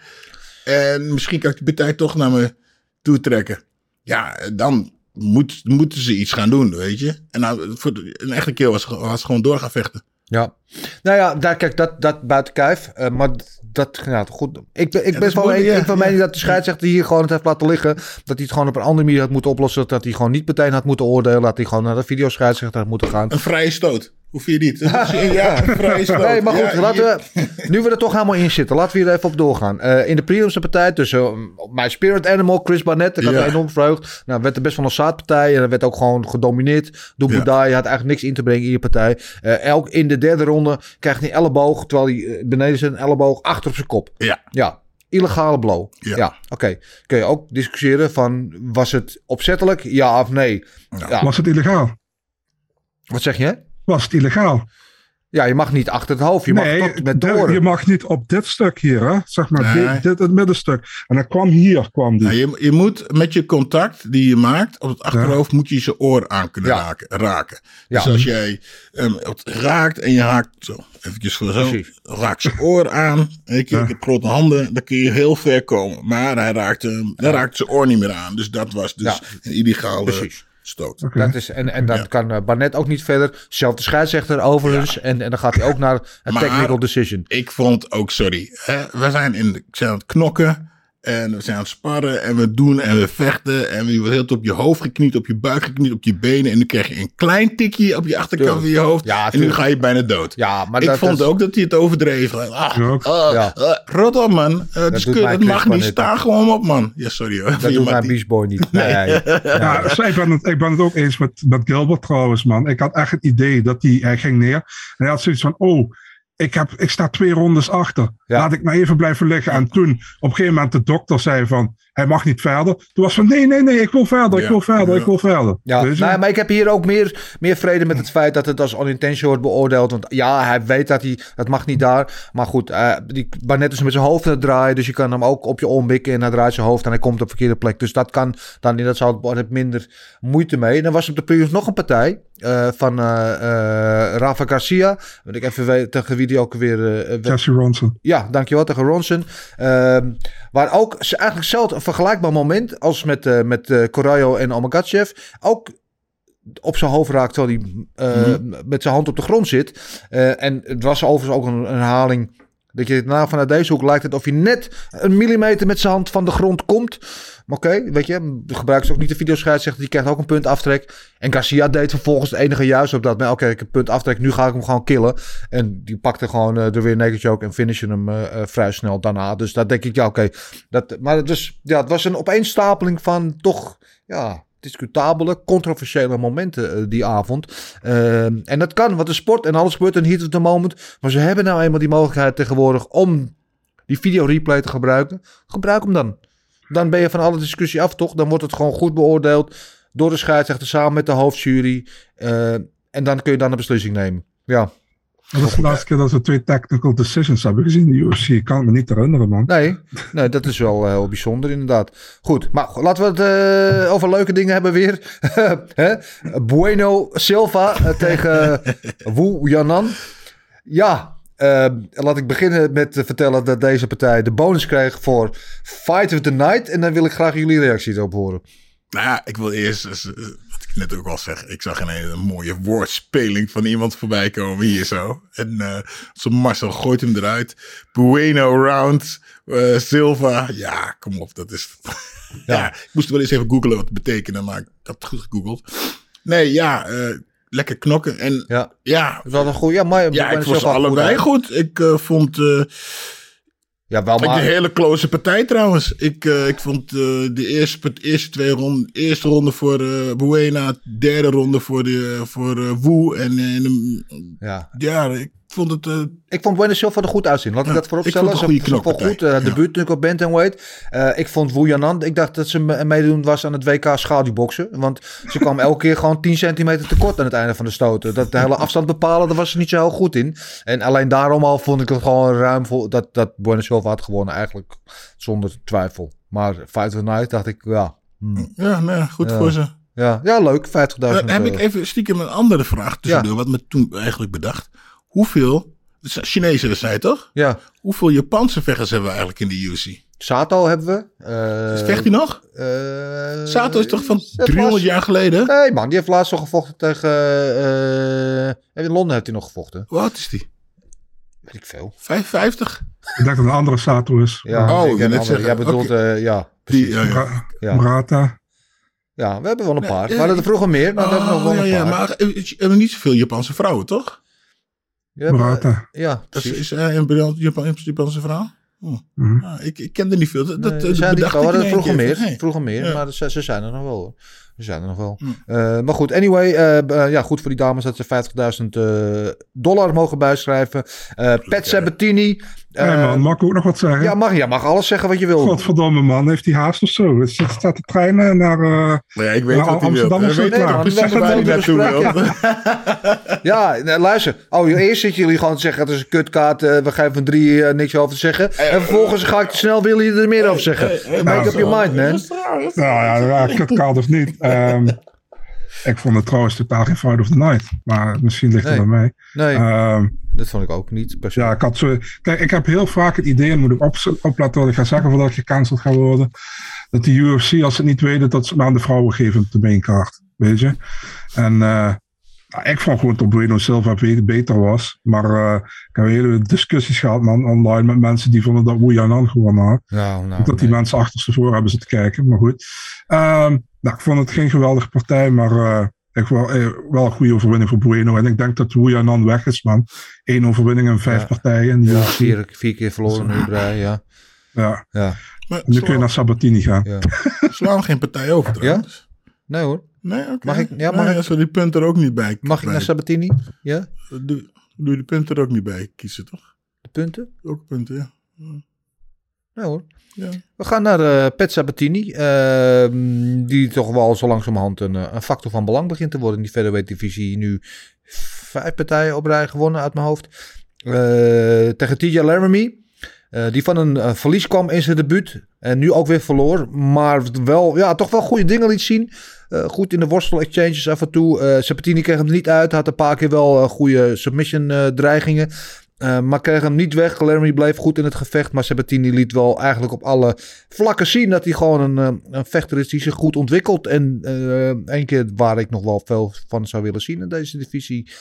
En misschien kan ik die partij toch naar me toe trekken. Ja, dan moet, moeten ze iets gaan doen, weet je. En nou, voor de- een echte keer was, was gewoon door gaan vechten. Ja, nou ja, daar, kijk, dat, dat buiten kijf. Eh, maar dat, ja, goed. Ik ben, ik dat ben wel een, ja, ik van ja. mening dat de scheidsrechter hier gewoon het heeft laten liggen. Dat hij het gewoon op een andere manier had moeten oplossen. Dat hij gewoon niet meteen had moeten oordelen. Dat hij gewoon naar de videoscheidsrechter had moeten gaan. Een vrije stoot. Hoef je niet. Ja, [LAUGHS] een vrije stoot. Nee, maar goed, Ja, laten we, nu we er toch helemaal in zitten, laten we hier even op doorgaan. Eh, in de prelims partij tussen uh, mijn spirit animal, Chris Barnett, daar had me enorm verheugd. Nou, werd er best wel een zaadpartij en er werd ook gewoon gedomineerd. Boudai. Hij had eigenlijk niks in te brengen in je partij. Eh, elk in de derde ronde krijgt hij een elleboog, terwijl hij eh, beneden zijn elleboog achter op zijn kop. Ja. Ja, illegale blow. Ja, Ja. oké. Kun je ook discussiëren van, was het opzettelijk, ja of nee? Ja. Was het illegaal? Wat zeg je? Was het illegaal? Ja, je mag niet achter het hoofd, je mag tot met de oren. je mag niet op dit stuk hier, hè? zeg maar, Nee. dit, dit het middenstuk. En dan kwam hier, kwam die. Nou, je, je moet met je contact die je maakt op het achterhoofd, moet je zijn oor aan kunnen Ja. raken. raken. Ja. Dus als jij hem het raakt en je haakt zo, eventjes voor zo, raakt zijn oor aan. Ik, ik heb grote handen, dan kun je heel ver komen. Maar hij raakt, hem, hij raakt zijn oor niet meer aan. Dus dat was dus Ja. een illegale Precies. Stoot. Dat is, en en dan Ja. kan eh, Barnett ook niet verder. Zelfde scheidsrechter overigens. En, en dan gaat hij ook naar een Maar- technical decision. Ik vond ook, sorry, hè, we zijn in de, ik zijn aan het knokken. En we zijn aan het sparren en we doen en we vechten. En je wordt heel op je hoofd gekniet, op je buik gekniet, op je benen. En nu krijg je een klein tikje op je achterkant Tuurlijk. van je hoofd. Ja, en nu ga je bijna dood. Ja, maar ik dat vond is- ook dat hij het overdreven. Ah, Ja, ook. ah, Ja. ah, rot op, man. Mij het mag niet. Sta gewoon op, man. Ja, sorry hoor. Dat doet mijn Boy niet. Nee, nee. [LAUGHS] Ja, dus ik, ben het, ik ben het ook eens met, met Gilbert trouwens, man. Ik had echt het idee dat hij, hij ging neer. En hij had zoiets van, oh, ik, heb, ik sta twee rondes achter. Ja. Laat ik maar even blijven liggen. En toen op een gegeven moment de dokter zei van, hij mag niet verder. Toen was van, nee, nee, nee, ik wil verder, ik wil verder, Ja. ik wil verder. Ja, Weet nee, maar ik heb hier ook meer, meer vrede met het feit dat het als unintentional wordt beoordeeld. Want ja, hij weet dat hij, dat mag niet daar. Maar goed, eh, die Barnett is met zijn hoofd aan het draaien. Dus je kan hem ook op je omwikken en hij draait zijn hoofd en hij komt op de verkeerde plek. Dus dat kan dan niet, dat zou het minder moeite mee. En dan was op de previews nog een partij eh, van eh Rafa Garcia. Weet ik even weten tegen wie die ook weer... eh, werd- Jesse Ronson. ja, dankjewel tegen Ronson. Ehm, waar ook ze- eigenlijk zelf een vergelijkbaar moment als met, eh met Corrao en Omagachev. Ook op zijn hoofd raakt terwijl hij eh, met zijn hand op de grond zit. En het was overigens ook een, een herhaling. Dat je nou, vanuit deze hoek lijkt het of hij net een millimeter met zijn hand van de grond komt. Oké, weet je, gebruikt ze ook niet de videoscheidsrechter. Die krijgt ook een punt aftrek. En Garcia deed vervolgens het enige juist op dat. Oké, ik heb punt aftrek, nu ga ik hem gewoon killen. En die pakte gewoon eh, er weer naked choke en finishen hem eh, eh, vrij snel daarna. Dus dat denk ik, ja oké. Dat, maar dus, ja, het was een opeenstapeling van toch, ja, discutabele, controversiële momenten die avond. En dat kan, want de sport en alles gebeurt in heat of the moment. Maar ze hebben nou eenmaal die mogelijkheid tegenwoordig om die video replay te gebruiken. Gebruik hem dan. Dan ben je van alle discussie af, toch? Dan wordt het gewoon goed beoordeeld door de scheidsrechter samen met de hoofdjury. Eh, en dan kun je dan een beslissing nemen. Ja, Dat is de laatste keer dat we twee technical decisions hebben gezien in de UFC. Ik kan me niet herinneren, man. nee, nee dat is wel eh, heel bijzonder inderdaad. Goed, maar laten we het eh, over leuke dingen hebben weer. [LAUGHS] Bueno Silva tegen Wu Yanan. Ja, eh, laat ik beginnen met te vertellen dat deze partij de bonus kreeg voor Fight of the Night. En dan wil ik graag jullie reactie erop horen. Nou ja, ik wil eerst, dus, eh, wat ik net ook al zeg, ik zag ineens een mooie woordspeling van iemand voorbij komen hier zo. En eh zo Marcel gooit hem eruit. Bueno round, eh, Silva. Ja, kom op, dat is... [LAUGHS] ja. ik moest wel eens even googlen wat het betekende, maar ik had het goed gegoogeld. Nee, ja, lekker knokken. En Ja, ja, dat wel een goede. Ja, maar ja ik vond ze goed allebei uit. goed. Ik eh, vond... eh, Ja, wel maar. een hele close partij trouwens. Ik, eh, ik vond de eerste, eerste twee ronden, eerste ronde voor Buena, derde ronde voor, de, voor Wu. En, en Ja. ja, ik vond het. eh, Ik vond Bueno Silva er goed uitzien. Laat ik dat voorop ik stellen. Ze- ze vond goed. Uh, Ja. debuut natuurlijk op bantamweight. Eh ik vond Wu Yanan. Ik dacht dat ze me- meedoen was aan het WK schaduwboksen. Want ze kwam elke keer gewoon 10 centimeter tekort aan het einde van de stoten. Dat de hele afstand bepalen, daar was ze niet zo heel goed in. En alleen daarom al vond ik het gewoon ruim voor dat, dat Bueno Silva had gewonnen. Eigenlijk zonder twijfel. Maar Fight of Night dacht ik, ja. hmm, ja, nee, goed Ja. voor ze. ja, ja, leuk. 50.000. Dan heb ik eh, even stiekem een andere vraag tussendoor, wat me toen eigenlijk bedacht. Hoeveel, Chinese wedstrijd toch? ja. Hoeveel Japanse vechters hebben we eigenlijk in de UFC? Sato hebben we. Eh, Vecht hij nog? eh, Sato is toch van heeft 300 laatst- jaar geleden? Nee, man, die heeft laatst nog gevochten tegen. eh, in Londen heeft hij nog gevochten. Hoe oud is die? Weet ik veel. 55? Ik denk dat een andere Sato is. Ja, Oh, ik net zeggen, Jij bedoelt, oké. eh, ja, Die, precies. ja, ja. Ja. Murata. ja, we hebben wel een Nee, paar. ja, maar dat vroeger meer, maar we hebben nog wel Oh, ja, een ja, paar. maar niet zoveel Japanse vrouwen, toch? We hebben- Murata. ja, Dat is, is hij een briljant Japan, Japanse vrouw? Oh. Mhm. Ah, ik, ik kende niet veel. Dat, Nee, dat zijn niet bedacht. We ik vroeger meer, Hey. vroeger meer Ja. maar ze, ze zijn er nog wel. hoor. Ze zijn er nog wel. Hm. Eh, maar goed, anyway. eh, eh, ja, goed voor die dames dat ze 50.000 eh, dollar mogen bijschrijven. Eh Pat Sabatini. Eh, Hey man, mag ik ook nog wat zeggen? ja, mag, ja, mag alles zeggen wat je wil. Godverdomme man, heeft hij haast of zo? Het staat staat de trein naar... eh, Maar ja, ik weet Ja, wat Amsterdam of Ik zo klaar. hij het naartoe. [LAUGHS] Ja, nee, luister. Oh, eerst zitten jullie gewoon te zeggen: het is een kutkaart. eh, we geven van drie eh, niks over te zeggen. En vervolgens ga ik te snel willen jullie er meer over zeggen. Make up your mind, man. nou ja, ja kutkaart of niet. Ehm, ik vond het trouwens totaal geen fight of the night. Maar misschien ligt het Nee. bij mij. Nee, Ehm, dat vond ik ook niet. Ja, ik had zo... Kijk, ik heb heel vaak het idee, en moet ik op, opletten wat ik ga zeggen voordat ik gecanceld ga worden. Dat de UFC, als ze het niet weten, dat ze het aan de vrouwen geven op de maincard. Weet je? En eh, Nou, ik vond gewoon dat Bueno Silva be- beter was. Maar eh, ik heb hele discussies gehad man, online met mensen die vonden dat Wu Yanan gewonnen had. Nou, nou, dat die nee. mensen achter ze voor hebben zitten kijken. Maar goed. Ehm, nou, ik vond het geen geweldige partij. Maar eh, echt wel, eh, wel een goede overwinning voor Bueno. En ik denk dat Wu Yanan weg is man. Eén overwinning en vijf Ja. partijen. Ja, vier, vier keer verloren nu ja. Ja. ja. Maar Nu kun je naar Sabatini gaan. ja. slaan we geen partij over trouwens. Nee hoor. Nee, oké. Mag ik- ja, mag nee, ik- als we die punten er ook niet bij Mag ik naar Sabatini? Ja? Doe, doe je de punten er ook niet bij kiezen, toch? De punten? Ook punten, ja. Nee hoor. ja. We gaan naar eh Pet Sabatini. ehm, die toch wel zo langzamerhand een, eh, een factor van belang begint te worden in die featherweight divisie. Nu vijf partijen op rij gewonnen uit mijn hoofd. Eh, tegen TJ Laramie. die van een verlies kwam in zijn debuut. En nu ook weer verloor. Maar wel, ja, toch wel goede dingen liet zien. Eh, goed in de worstel exchanges af en toe. Eh Sabatini kreeg hem niet uit. Had een paar keer wel eh, goede submission dreigingen. Maar kreeg hem niet weg. Laramie bleef goed in het gevecht. Maar Sabatini liet wel eigenlijk op alle vlakken zien dat hij gewoon een, een vechter is die zich goed ontwikkelt. En één keer waar ik nog wel veel van zou willen zien in deze divisie.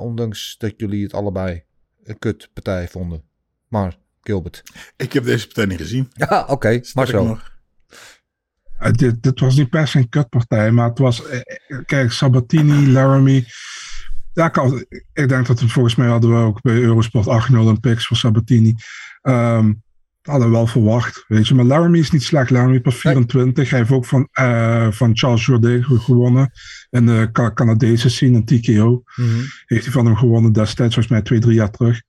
Ondanks dat jullie het allebei een kutpartij vonden. Maar Gilbert. Ik heb deze partij niet gezien. Ja, oké. maar Sterker zo. Eh, dit, dit was niet per se een kutpartij, maar het was. eh, eh, kijk, Sabatini, Laramie. Ja, ik, denk dat we volgens mij hadden we ook bij Eurosport 8-0 een picks voor Sabatini. Ehm hadden we wel verwacht, weet je. Maar Laramie is niet slecht. Laramie pas 24. Hij heeft ook van, van Charles Jourdain gewonnen. In de Ca- Canadese scene, een TKO. Mhm. Heeft hij van hem gewonnen destijds, volgens mij twee, drie jaar terug.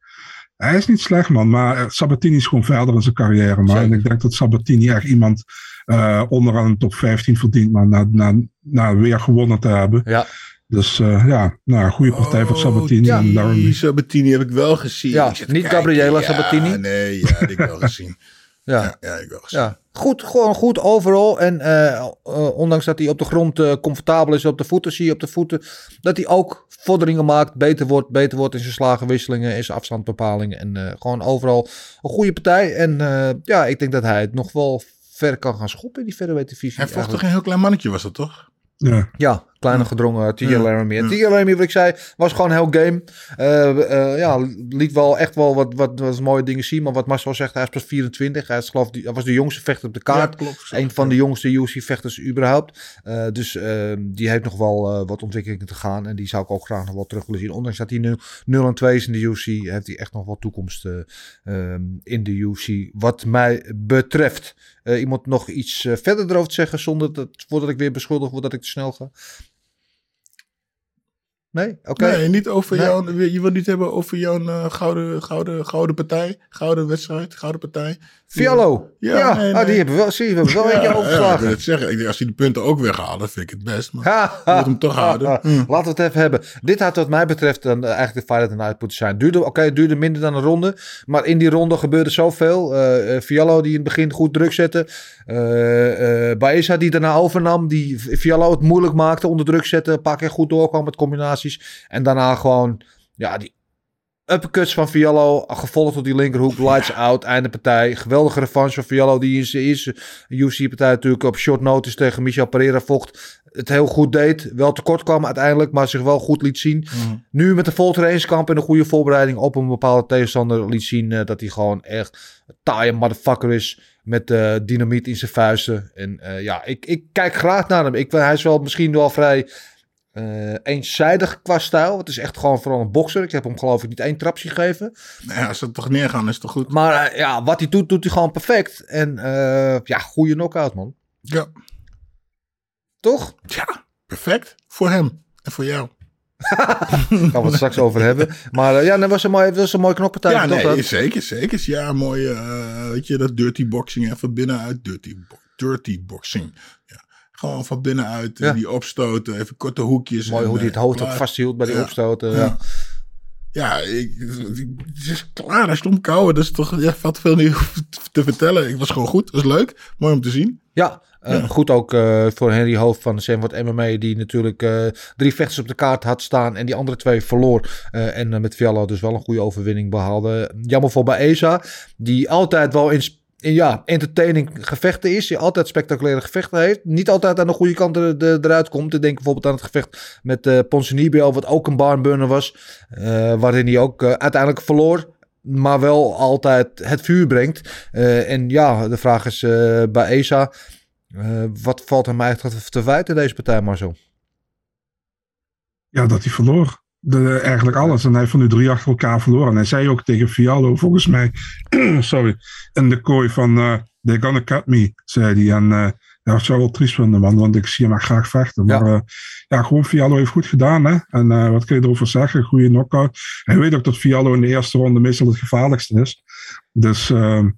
Hij is niet slecht, man. Maar Sabatini is gewoon verder in zijn carrière. Maar en ik denk dat Sabatini echt iemand eh, onderaan de top 15 verdient. Maar na, na, na weer gewonnen te hebben. Ja. Dus eh, ja, nou, een goede partij voor Sabatini Oh, en die Laramie. Sabatini heb ik wel gezien. Ja, niet kijken. Gabriela Ja, Sabatini. Nee, ja, die heb ik wel [LAUGHS] gezien. Ja. Ja, ja, ik wel gezien. Ja, goed, gewoon goed overal. En eh, ondanks dat hij op de grond eh, comfortabel is op de voeten, zie je op de voeten dat hij ook vorderingen maakt, beter wordt, beter wordt in zijn slagenwisselingen, in zijn afstandsbepalingen. En eh, gewoon overal een goede partij. En eh, ja, ik denk dat hij het nog wel ver kan gaan schoppen in die featherweight divisie. Hij vocht toch een heel klein mannetje, was dat toch? Ja. Ja, kleine gedrongen TJ. Laramie. TJ Laramie, wat ik zei, was gewoon heel game. Eh, eh, ja, liet wel echt wel wat, wat, wat mooie dingen zien. Maar wat Marcel zegt, hij is pas 24. Hij, is, geloof, die- hij was de jongste vechter op de kaart. Ja, klopt. Een van de jongste UFC-vechters überhaupt. Eh, dus eh, die heeft nog wel wat ontwikkelingen te gaan. En die zou ik ook graag nog wel terug willen zien. Ondanks dat hij nu 0 en 2 is in de UFC, heeft hij echt nog wel toekomst eh, ehm, in de UFC. Wat mij betreft. Iemand nog iets verder erover te zeggen zonder dat, voordat ik weer beschuldigd word dat ik te snel ga? Nee? Oké. Nee, niet over Nee. jouw, je wil niet hebben over jouw eh, gouden, gouden, gouden partij, gouden wedstrijd, gouden partij. Fiallo. Ja, Ja, nee, Ah, die hebben we wel, zie we hebben wel Ja, ik overgeslagen. wil het zeggen. Ik denk, als hij de punten ook weghaalt, dan vind ik het best. Maar [LAUGHS] Ha, moet hem toch houden. Hm. Laten we het even hebben. Dit had wat mij betreft dan eh, eigenlijk de the Night moeten zijn. Duurde, Oké, het duurde minder dan een ronde. Maar in die ronde gebeurde zoveel. Eh, Fiallo die in het begin goed druk zette. Eh Baeza die daarna overnam. Die Fiallo het moeilijk maakte. Onder druk zette. Een paar keer goed doorkwam met combinaties. En daarna gewoon... Ja, die uppercuts van Fiallo. Gevolgd door die linkerhoek. Lights out. Einde partij. Geweldige revanche van Fiallo. Die in zijn eerste UFC-partij natuurlijk op short notice tegen Michel Pereira vocht. Het heel goed deed. Wel tekort kwam uiteindelijk. Maar zich wel goed liet zien. Nu met de vol trainingskamp en een goede voorbereiding op een bepaalde tegenstander. Liet zien eh, dat hij gewoon echt een taaie motherfucker is. Met eh, dynamiet in zijn vuisten. En eh, ja, ik, ik kijk graag naar hem. Ik, hij is wel misschien wel vrij eh, eenzijdig qua stijl. Het is echt gewoon vooral een bokser. Ik heb hem geloof ik niet één trapje gegeven. Nou ja, als ze toch neergaan, is het toch goed? Maar eh, ja, wat hij doet, doet hij gewoon perfect. En eh, ja, goede knockout man. Ja. Toch? ja, perfect. Voor hem en voor jou. [LAUGHS] Gaan we het straks over hebben. Maar ja, dat was een mooie, was een mooie knokpartij. Ja, nee, dat? zeker, zeker. Ja, mooi, weet je, dat dirty boxing even binnenuit. Dirty, dirty boxing. Ja. Gewoon van binnenuit, eh, Ja. die opstoten, even korte hoekjes. Mooi en, hoe hij eh, het hoofd ook klaar. vasthield bij die Ja. opstoten. Ja. Ja. Ik, het is klaar. Hij is omkouwen. Dat is toch, ja, valt veel niet [LAUGHS] te vertellen. Ik was gewoon goed. was leuk. Mooi om te zien. Ja, eh, goed ook eh, voor Henry Hoofd van de Zenwoord MMA, die natuurlijk eh, drie vechters op de kaart had staan en die andere twee verloor. Eh, en eh, met Fiallo dus wel een goede overwinning behaalde. Jammer voor Baeza, die altijd wel in, ja, entertaining gevechten is. Die altijd spectaculaire gevechten heeft. Niet altijd aan de goede kant er, er- eruit komt. Ik denk bijvoorbeeld aan het gevecht met eh Ponzinibbio, wat ook een barnburner was. eh, waarin hij ook eh, uiteindelijk verloor. Maar wel altijd het vuur brengt. En ja, de vraag is bij ESA. wat valt hem eigenlijk te verwijten deze partij, Marcel? Ja, dat hij verloor. De, eigenlijk alles. En hij heeft van nu drie achter elkaar verloren. En hij zei ook tegen Fiallo, volgens mij, [CLEARS THROAT] sorry, in de kooi van, eh they're gonna cut me, zei hij. En eh ja, dat zou wel triest vinden, man, want ik zie hem echt graag vechten. Maar ja, ja gewoon Fiallo heeft goed gedaan, hè. En eh, wat kun je erover zeggen? Goede knockout. Hij weet ook dat Fiallo in de eerste ronde meestal het gevaarlijkste is. Dus ehm,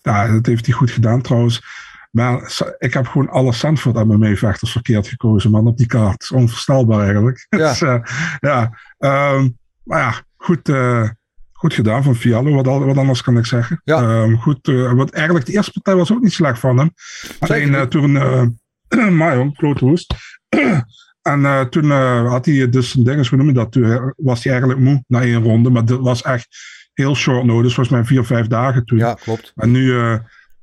ja, dat heeft hij goed gedaan trouwens. Maar ik heb gewoon alle Sanford MMA-vechters verkeerd gekozen, man, op die kaart. Is onvoorstelbaar eigenlijk. [LAUGHS] Ja. Dus, eh, ja. ehm, maar ja, goed, eh, goed gedaan van Fiallo. Wat, al- wat anders kan ik zeggen. Ehm, goed, eh, wat eigenlijk de eerste partij was ook niet slecht van hem. Alleen toen, maar jong, klote hoest. En toen had hij dus een ding, hoe noem je dat? Toen was hij eigenlijk moe na één ronde. Maar dat was echt heel short notice. Volgens mij vier, vijf dagen toen. Ja, klopt. En nu,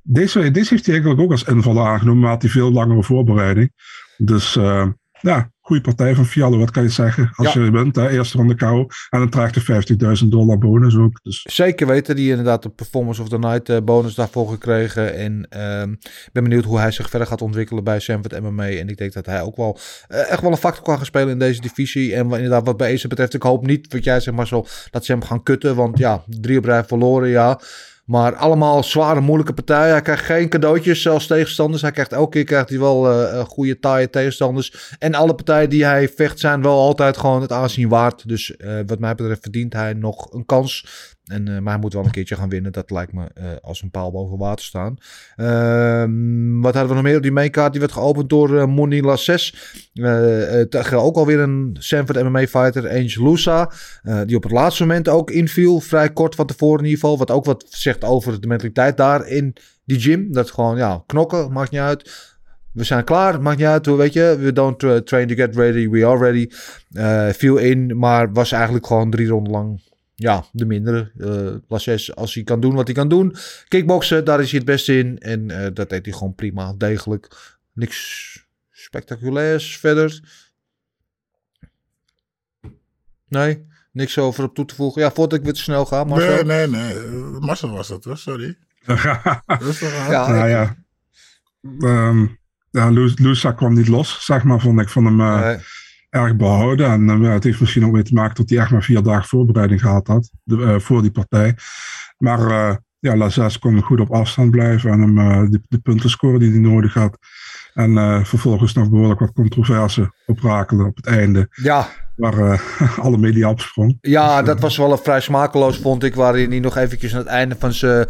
deze, deze heeft hij eigenlijk ook als invaller aangenomen. Maar had hij veel langere voorbereiding. Dus eh, ja, goede partij van Fiallo. Wat kan je zeggen? Als Ja. je wint, hè, eerste ronde KO. En dan krijgt hij 50.000 dollar bonus ook. Dus Zeker weten, die inderdaad de Performance of the Night eh, bonus daarvoor gekregen. En ehm, ik ben benieuwd hoe hij zich verder gaat ontwikkelen bij Sanford MMA. En ik denk dat hij ook wel eh, echt wel een factor kan gaan spelen in deze divisie. En inderdaad, wat bij Ace betreft, ik hoop niet, wat jij zegt Marcel, dat ze hem gaan kutten. Want ja, drie op rij verloren, ja. Maar allemaal zware, moeilijke partijen. Hij krijgt geen cadeautjes als tegenstanders. Hij krijgt elke keer krijgt hij wel eh, goede, taaie tegenstanders. En alle partijen die hij vecht zijn wel altijd gewoon het aanzien waard. Dus eh, wat mij betreft verdient hij nog een kans. En, eh, maar hij moet wel een keertje gaan winnen. Dat lijkt me eh, als een paal boven water staan. Ehm, wat hadden we nog meer die mainkaart? Die werd geopend door eh Moni Lasses. Ook alweer een Sanford MMA-fighter, Angel Lusa. die op het laatste moment ook inviel. Vrij kort van tevoren in ieder geval. Wat ook wat zegt over de mentaliteit daar in die gym. Dat gewoon, ja, knokken, maakt niet uit. We zijn klaar, maakt niet uit, weet je. We don't uh, train to get ready, we are ready. Viel in, maar was eigenlijk gewoon drie ronden lang ja, de mindere. Uh, Lasses, als hij kan doen wat hij kan doen. Kickboksen, daar is hij het beste in. En eh, dat deed hij gewoon prima, degelijk. Niks spectaculairs verder. Nee, niks over op toe te voegen. Ja, voordat ik weer te snel ga, Marcel. Nee, nee, nee. Marcel was dat hoor, sorry. [LAUGHS] Rustig aan. Ja, nou ja. Ehm ja, Lusa kwam niet los, zeg maar, vond ik. van hem eh, erg behouden. En eh, het heeft misschien ook mee te maken dat hij echt maar vier dagen voorbereiding gehad had. De, eh, voor die partij. Maar eh ja, Lazes kon goed op afstand blijven. En hem de, de punten scoren die hij nodig had. En vervolgens nog behoorlijk wat controverse oprakelen op het einde. Ja. Waar [LAUGHS] alle media opsprong. Ja, dat was wel een vrij smakeloos, vond ik. Waarin hij nog eventjes aan het einde van zijn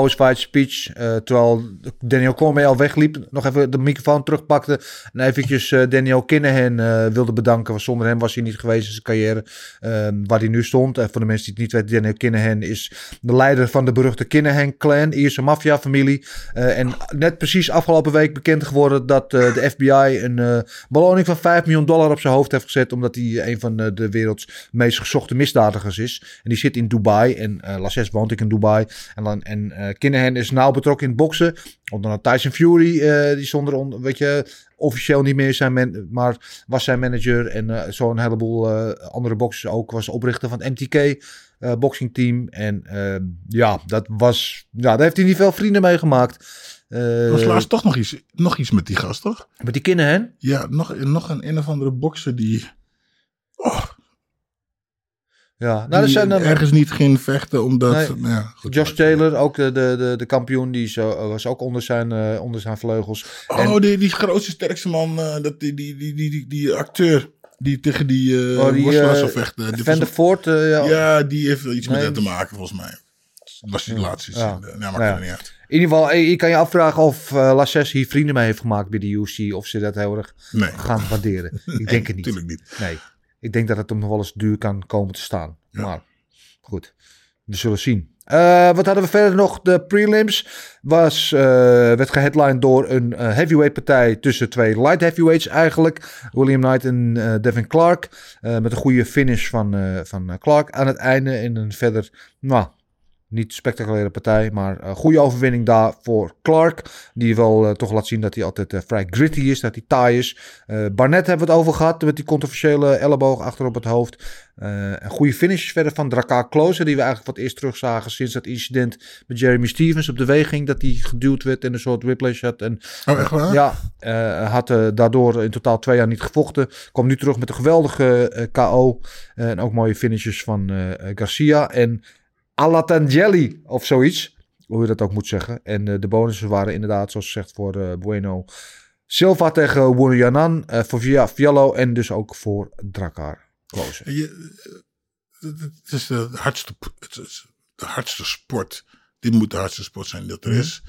post-fight speech. eh, terwijl Daniel Cormier al wegliep. Nog even de microfoon terugpakte. En eventjes eh, Daniel Kinnehan eh, wilde bedanken. Want zonder hem was hij niet geweest in zijn carrière. eh, waar hij nu stond. En voor de mensen die het niet weten. Daniel Kinnehan is de leider van de beruchte Kinnehan clan. Ierse maffia familie. Eh, en net precies afgelopen week bekend geworden dat de FBI een beloning van 5 miljoen dollar op zijn hoofd heeft gezet. Omdat hij een van de, werelds meest gezochte misdadigers is. En die zit in Dubai. En eh Lasses woont ik in Dubai. En, dan, en Kinnehan is nauw betrokken in het boksen. Onder een Tyson Fury. eh, die zonder, on, weet je, officieel niet meer zijn, man, maar was zijn manager. En eh, zo'n heleboel andere boxers ook. Was oprichter van het MTK boxing team. En eh, ja, dat was, ja, daar heeft hij niet veel vrienden mee gemaakt. Er was laatst toch nog iets, nog iets met die gast, toch? Met die Kinnehan? Ja, nog, nog een een of andere bokser die, Ja, nou, die er zijn dan, ergens niet ging vechten omdat... Nee. nou ja, goed. Josh Taylor, ook de, de, de, de kampioen, die zo, was ook onder zijn, eh, onder zijn vleugels. Oh, die, die grootste, sterkste man, eh, dat, die, die, die, die, die, die acteur die tegen die, uh, Oh, die, eh, zou vechten. Van der Voort, eh, ja. ja. die heeft wel iets Nee. met dat te maken, volgens mij. Dat was die laatste. Ja. Ja. Nou, maakt Ja. er niet uit. In ieder geval, eh, je kan je afvragen of uh, Lasses hier vrienden mee heeft gemaakt bij de UFC. Of ze dat heel erg Nee. gaan waarderen. Ik [LAUGHS] denk het niet. Natuurlijk niet. Nee. Ik denk dat het hem nog wel eens duur kan komen te staan. Maar goed, we zullen zien. Uh, wat hadden we verder nog? De prelims was, uh, werd geheadlined door een uh, heavyweight partij tussen twee light heavyweights eigenlijk. William Knight en Devin Clark. met een goede finish van, van Clark aan het einde. En een verder, nou, niet spectaculaire partij, maar uh, goede overwinning daar voor Clark. Die wel uh, toch laat zien dat hij altijd uh, vrij gritty is, dat hij taai is. Barnett hebben we het over gehad met die controversiële elleboog achter op het hoofd. een goede finish verder van Draka Closer, die we eigenlijk wat eerst terugzagen sinds dat incident met Jeremy Stevens op de weging. Dat hij geduwd werd in een soort whiplash had. En, oh, echt waar? ja, had daardoor in totaal twee jaar niet gevochten. Kwam nu terug met een geweldige KO. en ook mooie finishes van Garcia. En Alatangeli of zoiets. Hoe je dat ook moet zeggen. En uh, de bonussen waren inderdaad, zoals gezegd, voor uh, Bueno. Silva tegen Wurianan, uh, voor Via Fiallo en dus ook voor Drakar. Het is de hardste, het is de hardste sport. Dit moet de hardste sport zijn dat er mhm. is.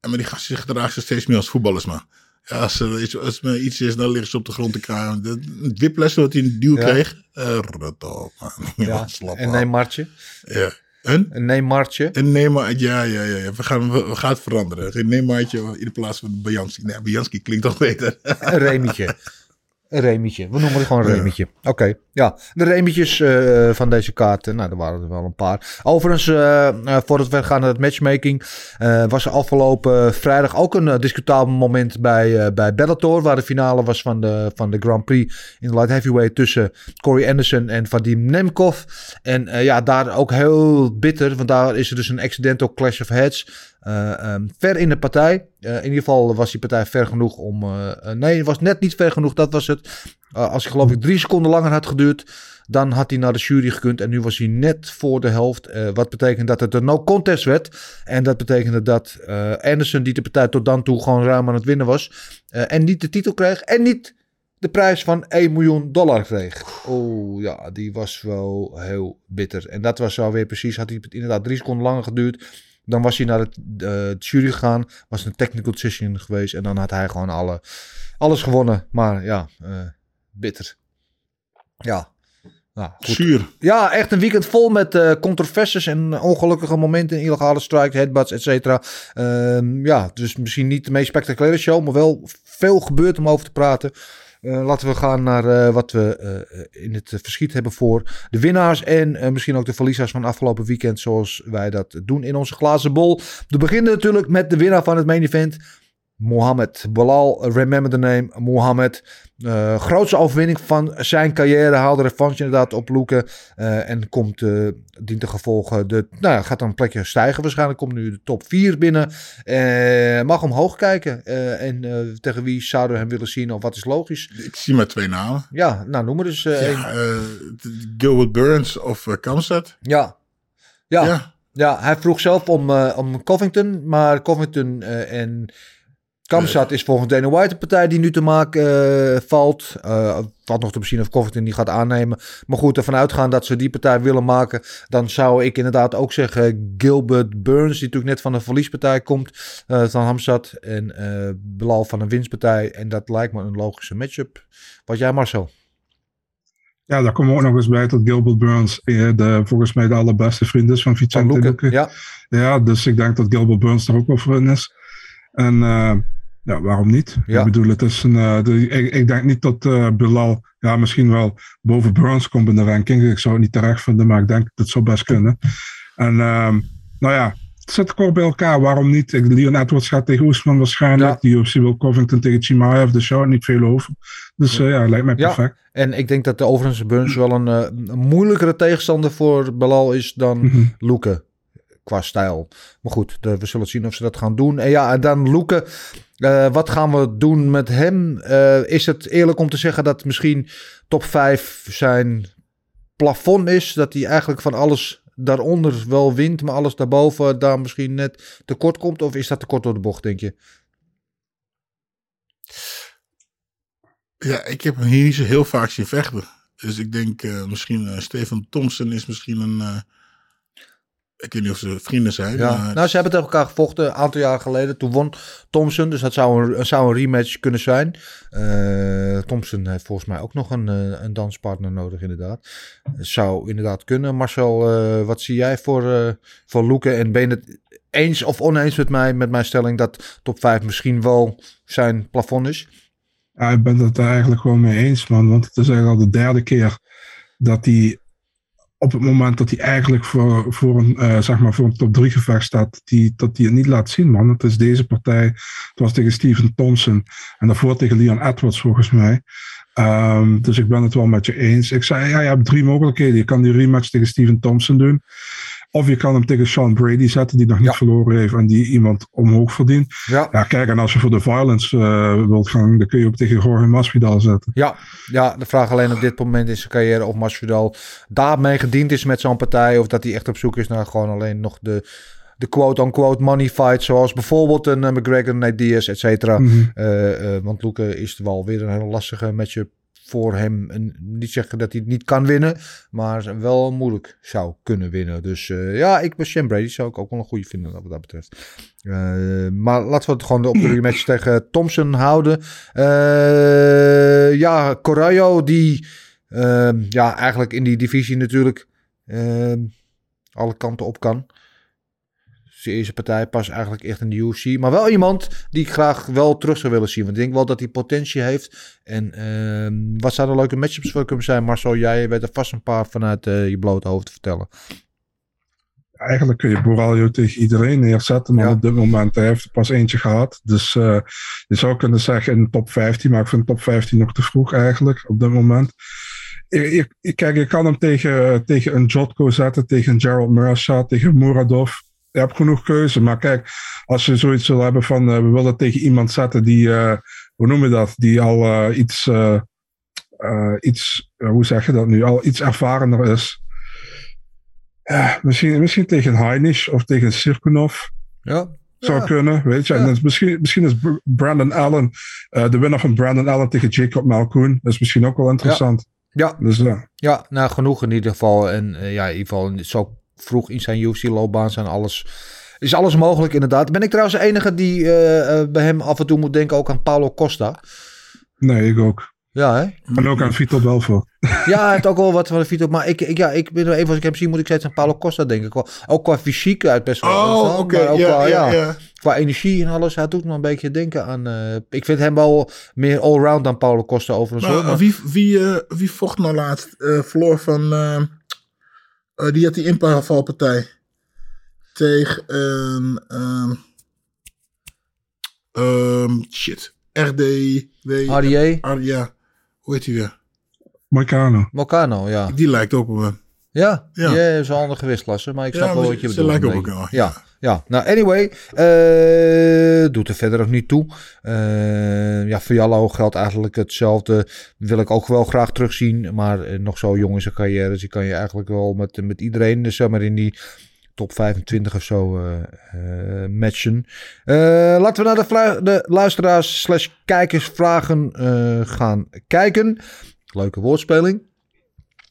En maar die gasten zich gedragen steeds meer als voetballers, man. Ja, als er iets, als er iets is, dan liggen ze op de grond te kraaien. Het whiplash wat hij in de duw ja. kreeg. Uh, rot op, man. [LAUGHS] Ja, en neem Martje. Ja. Een? Een Neymartje. Een Neymar, ja, ja, ja. We gaan, we, gaan het veranderen. Een Neymartje in plaats van Bajanski. Nee, Bajanski klinkt toch beter. Een Remietje. [LAUGHS] Een remietje. We noemen het gewoon een remietje. Oké, ja. De remietjes uh, van deze kaarten, nou, er waren er wel een paar. Overigens, uh, uh, voordat we gaan naar het matchmaking, was er afgelopen vrijdag ook een discutabel moment bij, bij Bellator, waar de finale was van de, van de Grand Prix in de light heavyweight tussen Corey Anderson en Vadim Nemkov. En ja, daar ook heel bitter, want daar is er dus een accidental clash of heads. Uh, um, ver in de partij. Uh, in ieder geval was die partij ver genoeg om. Uh, nee, het was net niet ver genoeg, dat was het. als hij geloof ik drie seconden langer had geduurd, dan had hij naar de jury gekund. En nu was hij net voor de helft. wat betekent dat het een no contest werd. En dat betekende dat Anderson, die de partij tot dan toe gewoon ruim aan het winnen was. en niet de titel kreeg. En niet de prijs van 1 miljoen dollar kreeg. Oh ja, die was wel heel bitter. En dat was zo weer precies. Had hij inderdaad drie seconden langer geduurd dan was hij naar het, uh, jury gegaan. Was een technical decision geweest. En dan had hij gewoon alle, alles gewonnen. Maar ja, uh, bitter. Ja. Nou, Zuur. Ja, echt een weekend vol met uh, controversies en ongelukkige momenten, illegale strikes, headbutts, et cetera. Uh, ja, dus misschien niet de meest spectaculaire show, maar wel veel gebeurd om over te praten. Uh, laten we gaan naar uh, wat we uh, in het verschiet hebben voor de winnaars en misschien ook de verliezers van afgelopen weekend, zoals wij dat doen in onze glazen bol. We beginnen natuurlijk met de winnaar van het main event. Mohamed Balal, remember the name, Mohamed. Uh, grootste overwinning van zijn carrière. Haalde revanche inderdaad op Loeken. Uh, en komt, uh, dient te gevolgen. De, nou ja, gaat dan een plekje stijgen waarschijnlijk. Komt nu de top 4 binnen. mag omhoog kijken. en tegen wie zouden we hem willen zien? Of wat is logisch? Ik zie maar twee namen. Ja, nou noem maar dus ja, Gilbert Burns of Kamstad. Ja. Ja. ja. Ja, hij vroeg zelf om, om Covington. Maar Covington en Kamsat is volgens Dana White een partij die nu te maken uh, valt. Uh, valt nog te bezien of Covington die gaat aannemen. Maar goed, ervan uitgaan dat ze die partij willen maken. Dan zou ik inderdaad ook zeggen Gilbert Burns. Die natuurlijk net van een verliespartij komt. Uh, van Hamzat. En Belal van een winstpartij. En dat lijkt me een logische matchup. Wat jij Marcel? Ja, daar komen we ook nog eens bij dat Gilbert Burns de, volgens mij de allerbeste vriend is van Vicente Luque. Ja. ja, dus ik denk dat Gilbert Burns er ook wel voor in is. En ja, waarom niet? Ja. Ik bedoel, het is een, uh, de, ik, ik, denk niet dat uh, Bilal, ja, misschien wel boven Burns komt in de ranking. Ik zou het niet terecht vinden, maar ik denk dat het zou best kunnen. En uh, nou ja, het zit kort bij elkaar. Waarom niet? Leon Edwards gaat tegen Oesman waarschijnlijk. Ja. Die UFC wil Covington tegen Chimaev. Dus show niet veel over. Dus uh, ja, lijkt mij perfect. Ja. En ik denk dat de overigens Burns wel een, een moeilijkere tegenstander voor Bilal is dan mm -hmm. Luke qua stijl. Maar goed, de, we zullen zien of ze dat gaan doen. En ja, en dan Loeken. Uh, wat gaan we doen met hem? Uh, is het eerlijk om te zeggen dat misschien top 5 zijn plafond is? Dat hij eigenlijk van alles daaronder wel wint, maar alles daarboven daar misschien net tekort komt? Of is dat tekort door de bocht, denk je? Ja, ik heb hem hier niet zo heel vaak zien vechten. Dus ik denk uh, misschien Stefan Thompson is misschien een, ik weet niet of ze vrienden zijn. Ja. Maar... Nou, ze hebben tegen elkaar gevochten een aantal jaar geleden. Toen won Thompson, dus dat zou een, zou een rematch kunnen zijn. Uh, Thompson heeft volgens mij ook nog een, eh, een danspartner nodig, inderdaad. Zou inderdaad kunnen. Marcel, uh, wat zie jij voor, uh, voor Luke? En ben je het eens of oneens met mij, met mijn stelling dat top 5 misschien wel zijn plafond is? Ja, ik ben het er eigenlijk gewoon mee eens, man. Want het is eigenlijk al de derde keer dat hij op het moment dat hij eigenlijk voor, voor, een, eh, zeg maar voor een top 3 gevecht staat, die, dat hij het niet laat zien, man. Het is deze partij. Het was tegen Steven Thompson en daarvoor tegen Leon Edwards, volgens mij. Ehm, dus ik ben het wel met je eens. Ik zei, ja, je hebt drie mogelijkheden. Je kan die rematch tegen Steven Thompson doen. Of je kan hem tegen Sean Brady zetten, die nog niet verloren heeft en die iemand omhoog verdient. Ja. kijk, en als je voor de violence eh, wilt gaan, dan kun je ook tegen Jorge Masvidal zetten. Ja, ja, de vraag alleen op dit moment in zijn carrière of Masvidal daarmee gediend is met zo'n partij. Of dat hij echt op zoek is naar gewoon alleen nog de, de quote-unquote money fight. Zoals bijvoorbeeld een uh, McGregor, Nate Diaz, et cetera. Mhm. Eh, want Luke is wel weer een hele lastige matchup voor hem. Niet zeggen dat hij het niet kan winnen, maar wel moeilijk zou kunnen winnen. Dus uh, ja, ik ben Shane Brady zou ik ook wel een goede vinden wat dat betreft. Uh, maar laten we het gewoon op de rematch tegen Thompson houden. Uh, ja, Corrayo die ja, eigenlijk in die divisie natuurlijk alle kanten op kan zijn eerste partij pas eigenlijk echt in de UFC. Maar wel iemand die ik graag wel terug zou willen zien. Want ik denk wel dat hij potentie heeft. En uh, wat zouden leuke matchups voor kunnen zijn? Marcel, jij weet er vast een paar vanuit uh, je blote hoofd te vertellen. Eigenlijk kun je Boralio tegen iedereen neerzetten. Maar ja. op dit moment hij heeft er pas eentje gehad. Dus uh, je zou kunnen zeggen in de top 15. Maar ik vind top 15 nog te vroeg eigenlijk op dit moment. Ik, ik, kijk, je kan hem tegen, tegen een Jotko zetten. Tegen Gerald Murasha. Tegen Muradov je hebt genoeg keuze. Maar kijk, als je zoiets wil hebben van uh, we willen tegen iemand zetten die, uh, hoe noem je dat, die al uh, iets, iets hoe zeg je dat nu, al iets ervarener is. Ja, misschien, misschien tegen Heinisch of tegen Sirkunov. Ja. Zou ja. kunnen, weet je. Ja. En misschien, misschien is Brandon Allen, de winnaar van Brandon Allen tegen Jacob Malkoon. Dat is misschien ook wel interessant. Ja. Dus, ja. ja, nou genoeg in ieder geval. En ja, in ieder geval zo vroeg in zijn UFC-loopbaan zijn alles... Is alles mogelijk inderdaad. Ben ik trouwens de enige die uh, uh, bij hem af en toe moet denken ook aan Paulo Costa? Nee, ik ook. Ja, hè? En ook aan Vito Belfort. [LAUGHS] Ja, hij heeft ook wel wat van de Vito. Maar ik, ik, ja, ik ben even als ik hem zie, moet ik steeds aan Paulo Costa denken. Ook qua fysiek uit best wel. Oh, oké. Okay. Ja, qua, ja, ja. qua energie en alles. Hij doet me een beetje denken aan... Uh, ik vind hem wel meer allround dan Paulo Costa overigens. Maar, maar... Wie, wie, uh, wie vocht nou laatst? Uh, verloor van... Uh, die had die invalpartij tegen een um, um, shit. RDW RDA ja. Hoe heet die weer? Moicano. Moicano ja. Die lijkt ook op hem ja, ja. die is een andere gewichtsklasse maar ik snap ja, wel wat je ze bedoelt lijken op elkaar ja. Ja, nou anyway, uh, doet er verder ook niet toe. Uh, ja, voor Jallo geldt eigenlijk hetzelfde. Wil ik ook wel graag terugzien, maar uh, nog zo jong in zijn carrière. Dus die kan je eigenlijk wel met, met iedereen, dus in die top 25 of zo matchen. laten we naar de, de luisteraars slash kijkersvragen gaan kijken. Leuke woordspeling.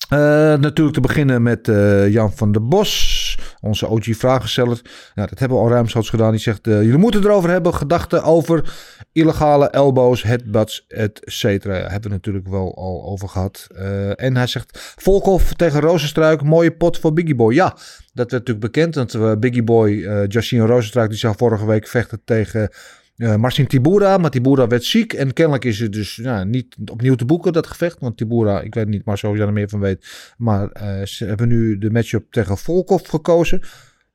natuurlijk te beginnen met Jan van der Bos onze OG-vragensteller. Nou, dat hebben we al ruimschoots gedaan. Die zegt, uh, jullie moeten erover hebben. Gedachten over illegale elbows, headbutts, et cetera. Hebben we natuurlijk wel al over gehad. Uh, en hij zegt, Volkov tegen Rozenstruik. Mooie pot voor Biggie Boy. Ja, dat werd natuurlijk bekend. Want uh, Biggie Boy, uh, Justine Rozenstruik, die zou vorige week vechten tegen... Uh, Marcin Tibura, maar Tibura werd ziek. En kennelijk is het dus ja, niet opnieuw te boeken, dat gevecht. Want Tibura, ik weet niet, maar sowieso er meer van weet. Maar uh, ze hebben nu de matchup tegen Volkov gekozen.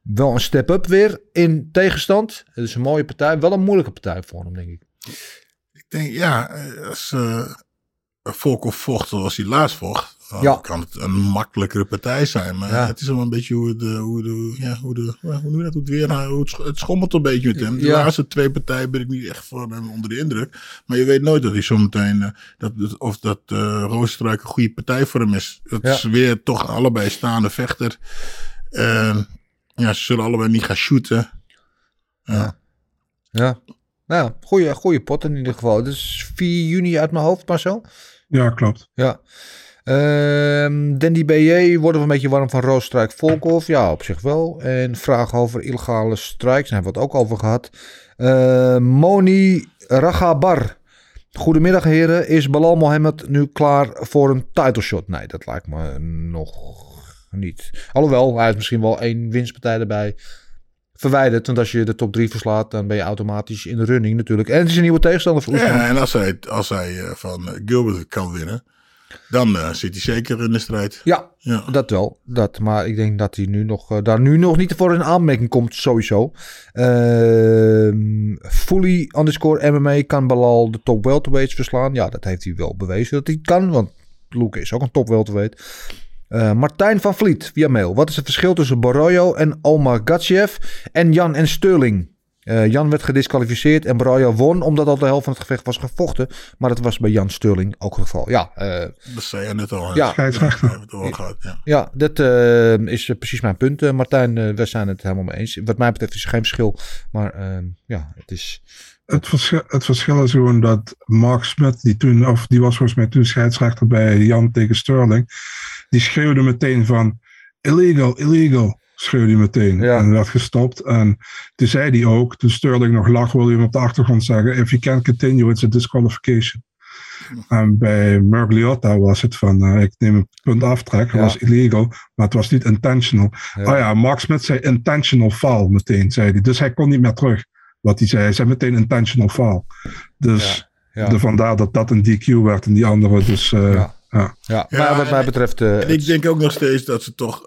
Wel een step-up weer in tegenstand. Het is een mooie partij. Wel een moeilijke partij voor hem, denk ik. Ik denk, ja, als uh, Volkov vocht zoals hij laatst vocht. Dan ja. kan het een makkelijkere partij zijn. Maar ja. het is wel een beetje hoe de, hoe de, ja, hoe de, hoe dat, hoe het weer, hoe het, het schommelt een beetje met hem. De Ja. laatste twee partijen ben ik niet echt van hem onder de indruk. Maar je weet nooit dat hij zometeen, uh, dat, dat, of dat uh, Roosterijk een goede partij voor hem is. Het Ja. is weer toch allebei staande vechter. Uh, ja, ze zullen allebei niet gaan shooten. Ja. Ja. Nou, goede, goede pot in ieder geval. Dus 4 juni uit mijn hoofd, Marcel. Ja, klopt. Ja. Ehm Dandy BJ worden we een beetje warm van Roosstruik Volkov. Ja, op zich wel. En vragen over illegale strikes. Daar hebben we het ook over gehad. Eh, Moni Ragabar. Goedemiddag heren. Is Balal Mohammed nu klaar voor een title shot? Nee, dat lijkt me nog niet. Alhoewel, hij is misschien wel één winstpartij erbij verwijderd. Want als je de top 3 verslaat, dan ben je automatisch in de running natuurlijk. En het is een nieuwe tegenstander voor Oesman. Ja, en als hij, als hij uh, van Gilbert kan winnen, dan eh, zit hij zeker in de strijd. Ja, Ja. dat wel. Dat, maar ik denk dat hij nu nog, eh, daar nu nog niet voor in aanmerking komt, sowieso. Ehm fully underscore MMA kan Balal de top welterweights verslaan. Ja, dat heeft hij wel bewezen dat hij kan, want Luke is ook een top welterweight. Eh, Martijn van Vliet via mail. Wat is het verschil tussen Borroyo en Omar Gatjev en Jan en Sterling? Eh, Jan werd gedisqualificeerd en Borroyo won omdat al de helft van het gevecht was gevochten. Maar dat was bij Jan Sterling ook het geval. Ja, eh, Dat zei je net al. Ja. Scheidsrechter. We hebben het al gehad, ja. ja, dat eh, is precies mijn punt, Martijn. We zijn het helemaal mee eens. Wat mij betreft is er geen verschil. Maar eh, ja, het is... Het verschil, het verschil is gewoon dat Mark Smith, die toen, of die was volgens mij toen scheidsrechter bij Jan tegen Sterling, die schreeuwde meteen van illegal, illegal, schreeuwde hij meteen. Ja. En werd gestopt. En toen zei hij ook, toen Sterling nog lag, wilde hij hem op de achtergrond zeggen, if you can't continue, it's a disqualification. En bij Mergliotta was het van, eh, ik neem een punt aftrek, het Ja. was illegal, maar het was niet intentional. Ja. Oh ja, Mark Smith zei intentional foul meteen, zei hij. Dus hij kon niet meer terug. Wat hij zei, hij zei meteen intentional foul. Dus Ja. de, vandaar dat dat een DQ werd en die andere dus... eh, Ja. ja. Ja, Ja, maar wat mij betreft... eh, En ik denk ook nog steeds dat ze toch,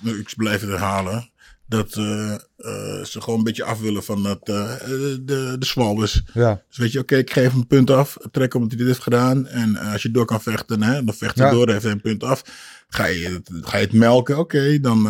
nu, ik blijf het herhalen, dat eh, eh, ze gewoon een beetje af willen van dat, eh, de, de zwalbes. ja, Dus weet je, oké, ik geef hem een punt af, trek omdat hij dit heeft gedaan. En als je door kan vechten, hè, dan vecht hij Ja. door, heeft hij een punt af. Ga je, het- ga je het melken, oké, dan,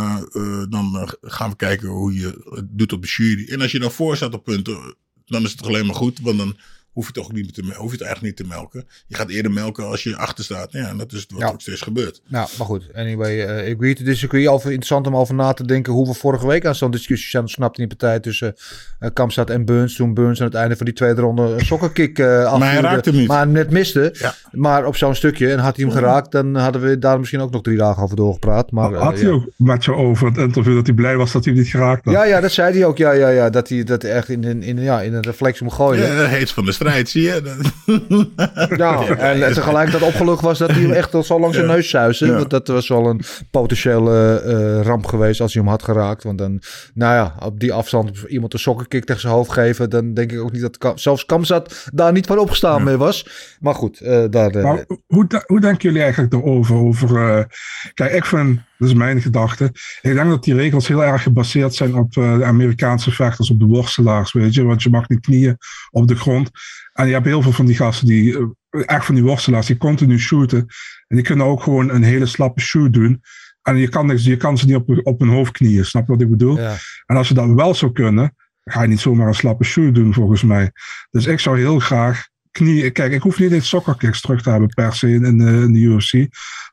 dan gaan we kijken hoe je het doet op de jury. En als je dan voor staat op punten, dan is het alleen maar goed, want dan hoef je toch niet te, mel- hoef je het eigenlijk niet te melken. Je gaat eerder melken als je achter staat. Ja, en dat is wat Ja. ook steeds gebeurt. nou, maar goed. Anyway, eh agree to disagree. Over, interessant om over na te denken hoe we vorige week aan zo'n discussie zijn ontsnapt in die partij tussen eh Kamstad en Burns. Toen Burns aan het einde van die tweede ronde een sokkerkick eh afvuurde. hij raakte hem niet. Maar net miste. Ja. Maar op zo'n stukje. En had hij hem geraakt, dan hadden we daar misschien ook nog drie dagen over doorgepraat. Maar, eh, Had hij ja. ook met je over het interview dat hij blij was dat hij hem niet geraakt had? Ja, ja, dat zei hij ook. Ja, ja, ja. Dat hij dat echt in, in, in, ja, in een reflex om gooien. Ja, heet van de strijd, zie je? Dat- [LAUGHS] Ja, en tegelijkertijd opgelucht was dat hij hem echt al zo langs zijn neus zuisde. Ja. Want dat was wel een potentiële eh, ramp geweest als hij hem had geraakt. Want dan, nou ja, op die afstand iemand een sokkenkick tegen zijn hoofd geven. Dan denk ik ook niet dat Kam- zelfs Kamzat daar niet van opgestaan mee was. Maar goed, eh, daar... eh, Maar hoe, hoe denken jullie eigenlijk erover? Over, eh, kijk, ik vind, dat is mijn gedachte. Ik denk dat die regels heel erg gebaseerd zijn op eh, de Amerikaanse vechters, op de worstelaars, weet je. Want je mag niet knieën op de grond. En je hebt heel veel van die gasten die, eh, echt van die worstelaars, die continu shooten. En die kunnen ook gewoon een hele slappe shoot doen. En je kan, niks, je kan ze niet op, op hun hoofd knieën, snap je wat ik bedoel? ja. En als je dat wel zou kunnen, ga je niet zomaar een slappe shoot doen, volgens mij. Dus ik zou heel graag knieën. Kijk, ik hoef niet eens soccerkicks terug te hebben per se in, in, de, in de UFC.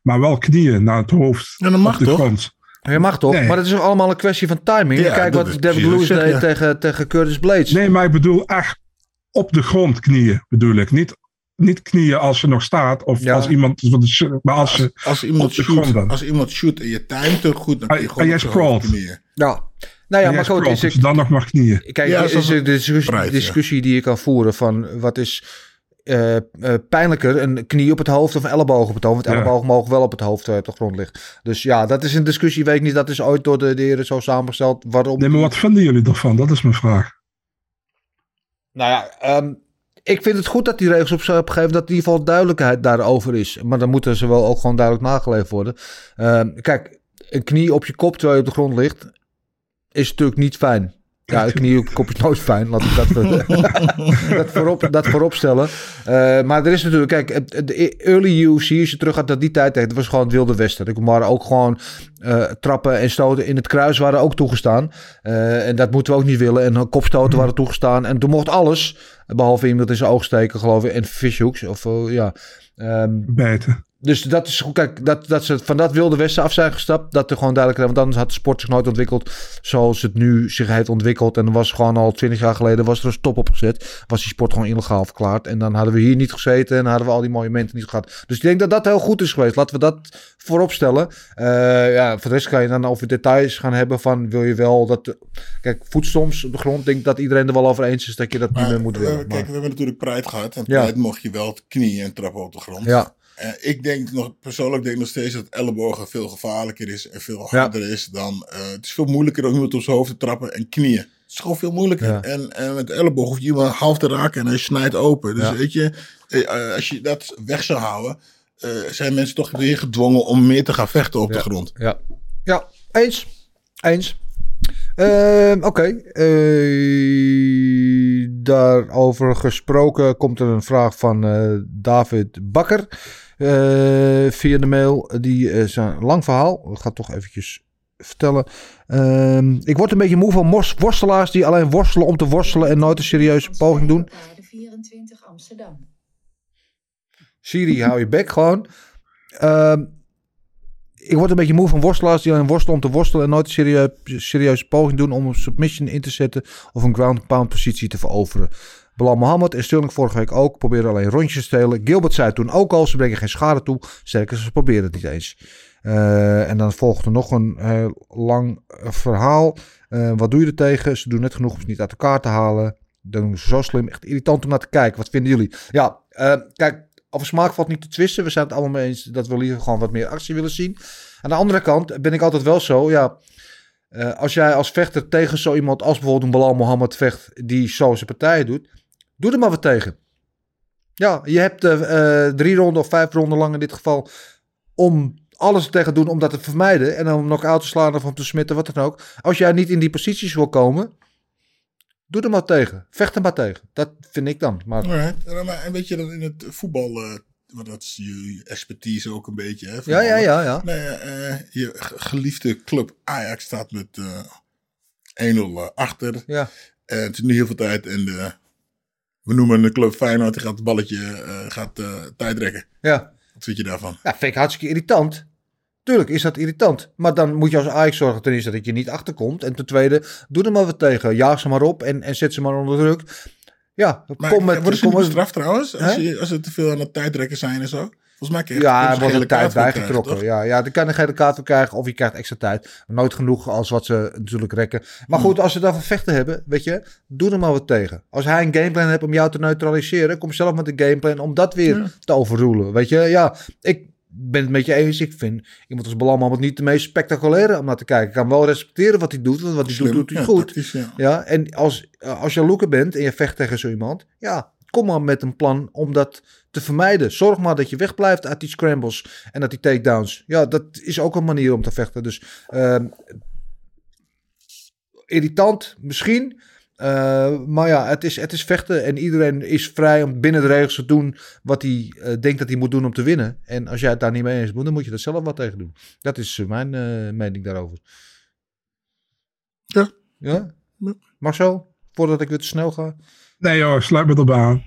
Maar wel knieën naar het hoofd. Ja, dat mag op de toch? grond. Je mag toch? Nee. Maar het is allemaal een kwestie van timing. Ja, Kijk wat is David Lewis deed ja. tegen, tegen Curtis Blades. Nee, maar ik bedoel echt op de grond knieën, bedoel ik. Niet, niet knieën als je nog staat. Of Ja. als iemand. de Maar als je. Als iemand, Op de grond shoot, dan. als iemand shoot en je timet het goed, dan kun je Ah, gewoon jij je knieën. Ja. Nou ja, en maar goed, is dus ik, dan nog maar knieën. Kijk, Ja, is discussie, breid, ja. discussie die je kan voeren van wat is eh, eh, pijnlijker, een knie op het hoofd of een elleboog op het hoofd. Want Ja. elleboog mogen wel op het hoofd eh, op de grond liggen. Dus ja, dat is een discussie, weet ik niet. Dat is ooit door de, de heren zo samengesteld. Waarom? Nee, maar wat vinden jullie ervan? Dat is mijn vraag. Nou ja, ehm, ik vind het goed dat die regels op zijn gegeven dat in ieder geval duidelijkheid daarover is. Maar dan moeten ze wel ook gewoon duidelijk nageleefd worden. Ehm, kijk, een knie op je kop terwijl je op de grond ligt, is natuurlijk niet fijn. Ja, een knie op nooit fijn. Laat ik dat, [LAUGHS] dat, voorop, dat voorop stellen. Eh, maar er is natuurlijk, kijk, de early UFC, als je terug gaat naar die tijd, het was gewoon het wilde westen. Er waren ook gewoon eh, trappen en stoten in het kruis waren ook toegestaan. Eh, en dat moeten we ook niet willen. En kopstoten waren toegestaan. En toen mocht alles, behalve iemand in zijn oog steken, geloof ik, en fishhooks. Of ja. Ehm, Bijten. Dus dat is goed, kijk, dat, dat ze van dat wilde westen af zijn gestapt, dat er gewoon duidelijk, want anders had de sport zich nooit ontwikkeld zoals het nu zich heeft ontwikkeld. En er was gewoon al twintig jaar geleden was er een stop op gezet, was die sport gewoon illegaal verklaard. En dan hadden we hier niet gezeten en hadden we al die monumenten niet gehad. Dus ik denk dat dat heel goed is geweest. Laten we dat voorop stellen. Eh, ja, voor de rest kan je dan over details gaan hebben van wil je wel dat, kijk, voetstoms op de grond, ik denk dat iedereen er wel over eens is dat je dat niet meer moet eh, willen. kijk, Maar- we hebben natuurlijk Pride gehad. En Ja. Pride mocht je wel knieën en trappen op de grond. ja, Eh, ik denk nog, persoonlijk denk ik nog steeds dat ellebogen veel gevaarlijker is en veel harder is dan. eh, het is veel moeilijker om iemand op zijn hoofd te trappen en knieën. Het is gewoon veel moeilijker. Ja. En, en met de elleboog hoef je iemand half te raken en hij snijdt open. Dus Ja. weet je, eh, als je dat weg zou houden, zijn mensen toch weer gedwongen om meer te gaan vechten op de grond. Ja, ja eens. Eens. Ehm, Oké. Daarover gesproken komt er een vraag van David Bakker. Eh, via de mail. Die is een lang verhaal. Ik ga toch eventjes vertellen. Ehm, ik word een beetje moe van worstelaars die alleen worstelen om te worstelen en nooit een serieuze poging doen. De 24 Amsterdam. Siri, hou je bek gewoon. Ehm, ik word een beetje moe van worstelaars die alleen worstelen om te worstelen en nooit een serieuze, poging doen om een submission in te zetten of een ground pound positie te veroveren. Bilal Mohammed en Sterling vorige week ook proberen alleen rondjes te stelen. Gilbert zei toen ook al, ze brengen geen schade toe. Sterker, ze proberen het niet eens. Eh, en dan volgt er nog een heel lang eh, verhaal. Eh, wat doe je er tegen? Ze doen net genoeg om ze niet uit elkaar te halen. Dan doen ze zo slim. Echt irritant om naar te kijken. Wat vinden jullie? Ja, eh, kijk, over smaak valt niet te twisten. We zijn het allemaal mee eens dat we liever gewoon wat meer actie willen zien. Aan de andere kant ben ik altijd wel zo, ja... eh, als jij als vechter tegen zo iemand als bijvoorbeeld een Bilal Mohammed vecht... die zo zijn partijen doet, doe er maar wat tegen. Ja, je hebt eh, drie ronden of vijf ronden lang in dit geval... om alles er tegen te doen om dat te vermijden... en dan nog uit te slaan of om te smitten, wat dan ook. Als jij niet in die posities wil komen... Doe er maar tegen. Vecht er maar tegen. Dat vind ik dan. Maar Alright. En, maar, en weet je dan in het voetbal, want dat is je expertise ook een beetje. Hè, Ja, ja, ja, ja. Nee, je geliefde club Ajax staat met eh 1-0 achter. Ja. En het is nu heel veel tijd en de, we noemen de club Feyenoord, die gaat het balletje eh, gaat, eh, tijdrekken. Ja. Wat vind je daarvan? Ja, vind ik hartstikke irritant. Tuurlijk is dat irritant. Maar dan moet je als Ajax zorgen ten eerste dat je niet achterkomt. En ten tweede, doe er maar wat tegen. Jaag ze maar op en, en zet ze maar onder druk. Ja, Maar kom met... niet met- bestraft trouwens? Als, je, als er te veel aan het tijdrekken zijn en zo? Volgens mij Ja, er wordt een tijd bijgetrokken. Ja, ja, dan kan je geen kaart voor krijgen of je krijgt extra tijd. Nooit genoeg als wat ze natuurlijk rekken. Maar goed, als ze daarvoor vechten hebben, weet je, doe er maar wat tegen. Als hij een gameplan heeft om jou te neutraliseren, kom zelf met een gameplan om dat weer Ja. te overroelen. Weet je, ja, ik ben het met je eens. Ik vind iemand als Belam niet de meest spectaculaire om naar te kijken. Ik kan wel respecteren wat hij doet, want wat hij doet, Slim. doet hij Ja, goed. Ja, en als, als je looker bent en je vecht tegen zo iemand, ja, kom maar met een plan om dat te vermijden. Zorg maar dat je wegblijft uit die scrambles en uit die takedowns. Ja, dat is ook een manier om te vechten. Dus ehm, irritant misschien. eh, maar ja, het is, het is vechten en iedereen is vrij om binnen de regels te doen wat hij eh, denkt dat hij moet doen om te winnen. En als jij het daar niet mee eens bent, dan moet je er zelf wat tegen doen. Dat is eh, mijn eh, mening daarover. Ja. Ja? Ja. Marcel, voordat ik weer te snel ga. Nee joh, sluit me erbij aan.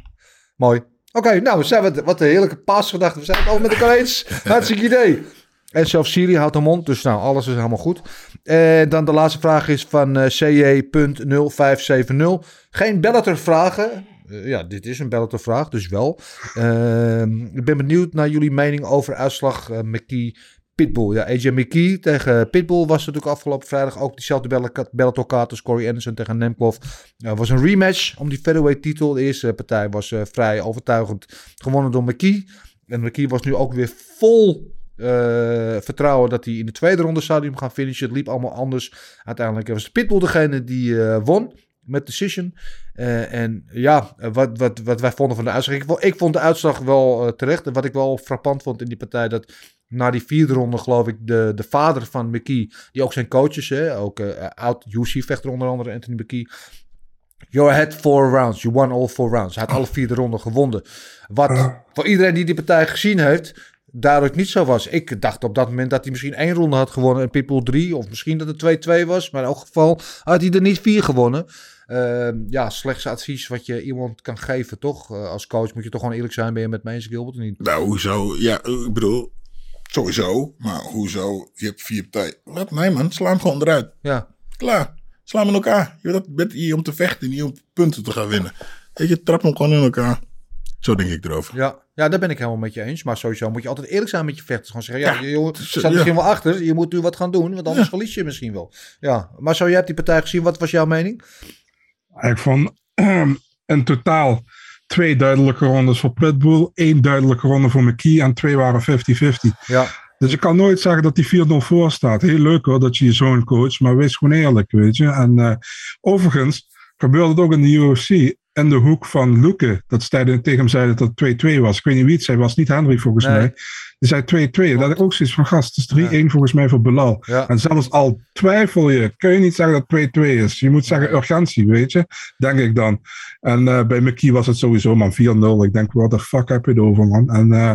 Mooi. Oké, nou, we zijn wat, wat een heerlijke paasgedachte. We zijn het allemaal met elkaar eens. [LAUGHS] Hartstikke idee. En zelfs Siri houdt de mond, dus nou, alles is helemaal goed. En dan de laatste vraag is van eh CJ.0570. Geen Bellator vragen. Eh, ja, dit is een Bellator vraag, dus wel. Ehm, ik ben benieuwd naar jullie mening over uitslag eh, McKee Pitbull. Ja, AJ McKee tegen Pitbull was natuurlijk afgelopen vrijdag ook diezelfde Bell- Bellator kaart Corey Anderson tegen Nemkov. Het was een rematch om die featherweight titel. De eerste partij was eh, vrij overtuigend gewonnen door McKee. En McKee was nu ook weer vol eh, vertrouwen dat hij in de tweede ronde zou gaan finishen. Het liep allemaal anders. Uiteindelijk was Pitbull degene die eh, won met decision. Eh, en ja, wat, wat, wat wij vonden van de uitslag. Ik, vond- ik vond de uitslag wel eh, terecht. En wat ik wel frappant vond in die partij, dat na die vierde ronde, geloof ik, de, de vader van McKee, die ook zijn coach is, hè, ook eh, oud UC-vechter onder andere, Anthony McKee. You had four rounds. You won all four rounds. Hij had alle vier de ronden gewonnen. Wat voor iedereen die die partij gezien heeft, duidelijk niet zo was. Ik dacht op dat moment dat hij misschien één ronde had gewonnen en Pitbull drie. Of misschien dat het 2-2 was. Maar in elk geval had hij er niet vier gewonnen. Ehm, ja, slechts advies wat je iemand kan geven, toch? Eh, als coach moet je toch gewoon eerlijk zijn. Ben je met eens, Gilbert? Niet? Nou, hoezo? Ja, ik bedoel, sowieso. Maar hoezo? Je hebt vier partijen. Wat? Nee man, sla hem gewoon eruit. Ja. Klaar. Sla hem in elkaar. Je bent- bent hier om te vechten, niet om punten te gaan winnen. Weet je, trap hem gewoon in elkaar. Zo denk ik erover. Ja, ja, daar ben ik helemaal met je eens. Maar sowieso moet je altijd eerlijk zijn met je vechters. Gewoon zeggen, ja, Ja, je staat ja. misschien wel achter. Je moet nu wat gaan doen, want anders verlies je misschien wel. Ja, maar zo, jij hebt die partij gezien. Wat was jouw mening? Ik vond in totaal twee duidelijke rondes voor Pitbull, één duidelijke ronde voor McKee en twee waren 50-50. Ja. Dus ik kan nooit zeggen dat die 4-0 voor staat. Heel leuk hoor dat je je zoon coach, maar wees gewoon eerlijk, weet je. En eh, overigens gebeurde het ook in de UFC. in de hoek van Luke. Dat zij tegen hem zeiden dat het 2-2 was. Ik weet niet wie het zei, was niet Henry volgens Nee. mij. Die zei 2-2. Dat ik ook zoiets van, gast, het is 3-1 volgens mij voor Belal. Ja. En zelfs al twijfel je, kun je niet zeggen dat het 2-2 is. Je moet zeggen urgentie, weet je. Denk ik dan. En eh, bij McKee was het sowieso, man, 4-0. Ik denk, what the fuck heb je het over, man? En eh,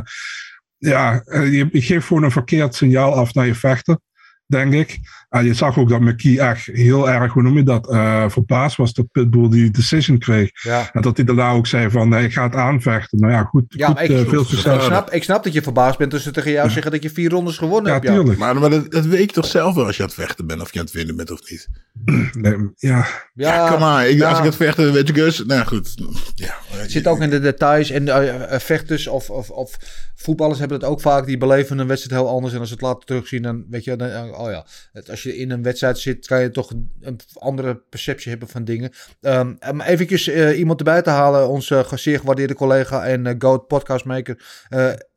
ja, eh, je, je geeft gewoon een verkeerd signaal af naar je vechter, denk ik. En je zag ook dat McKee echt heel erg, hoe noem je dat, eh verbaasd was dat Pitbull die decision kreeg. Ja. En dat hij daarna ook zei van, nee, ik ga het aanvechten. Nou ja, goed, Ja, goed ik, eh, veel ik, succes. snap, ik snap dat je verbaasd bent tussen tegen jou zeggen dat je vier rondes gewonnen Ja, hebt. Ja. tuurlijk. Maar, maar dat, dat weet je toch zelf wel als je aan het vechten bent of je aan het winnen bent of niet. [CLEARS THROAT] Nee, ja, Ja, kom maar. Ik, ja. Als ik het vechten, weet je Gus. Nou goed. Ja, Het zit ook in de details. En eh, vechters of, of, of voetballers hebben het ook vaak. Die beleven een wedstrijd heel anders. En als ze het later terugzien, dan weet je, dan, eh, oh ja. Als je in een wedstrijd zit, kan je toch een andere perceptie hebben van dingen. Ehm om eventjes eh, iemand erbij te halen. Onze ge- zeer gewaardeerde collega en eh, GOAT podcastmaker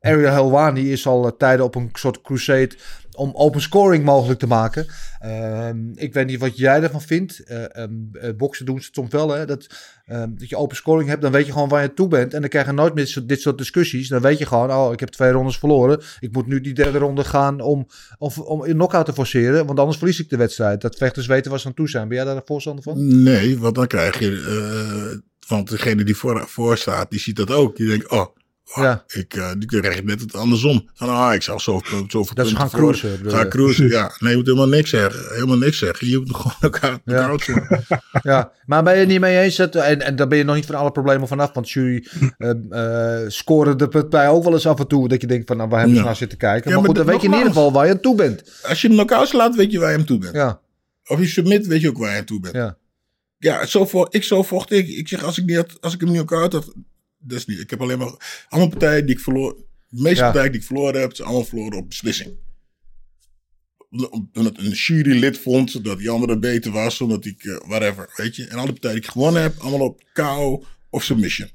Ariel Helwani is al eh, tijden op een soort crusade om open scoring mogelijk te maken. Ehm, ik weet niet wat jij ervan vindt. Eh, ehm, eh, boksen doen ze soms wel, hè? Dat, ehm, dat je open scoring hebt, dan weet je gewoon waar je toe bent. En dan krijg je nooit meer dit soort, discussies. Dan weet je gewoon, oh, ik heb twee rondes verloren. Ik moet nu die derde ronde gaan om, of, om een knockout te forceren, want anders verlies ik de wedstrijd. Dat vechters weten waar ze aan toe zijn. Ben jij daar een voorstander van? Nee, want dan krijg je... eh, want degene die voor, voor staat, die ziet dat ook. Die denkt, oh, Ja. ik, eh, die krijg je net het andersom. Van, ah, ik zal zo, zoveel Dat ze punten gaan cruisen, cruisen, [LAUGHS] ja. Nee, je moet helemaal niks zeggen. Helemaal niks zeggen. Je moet gewoon elkaar, elkaar uitzoeken. [LAUGHS] Ja, maar ben je het niet mee eens? Dat, en, en dan ben je nog niet van alle problemen vanaf. Want jury [LAUGHS] eh eh, scoren de partij ook wel eens af en toe. Dat je denkt van, nou, waar hebben ze Ja. naar zitten kijken? Ja, maar maar goed, dan dat- weet je in ieder geval waar je aan toe bent. Als je hem knock-out slaat, weet je waar je hem toe bent. Ja, Of je submit, weet je ook waar je aan toe bent. ja. Ja, zo vo ik zo vocht ik. Ik zeg, als ik, niet had, als ik hem niet knock-out had, dat is niet. Ik heb alleen maar allemaal partijen die ik verloor. De meeste Ja. partijen die ik verloren heb, zijn allemaal verloren op beslissing. Omdat een jurylid vond dat die andere beter was, omdat ik, eh, whatever, weet je. En alle partijen die ik gewonnen heb, allemaal op KO of submission.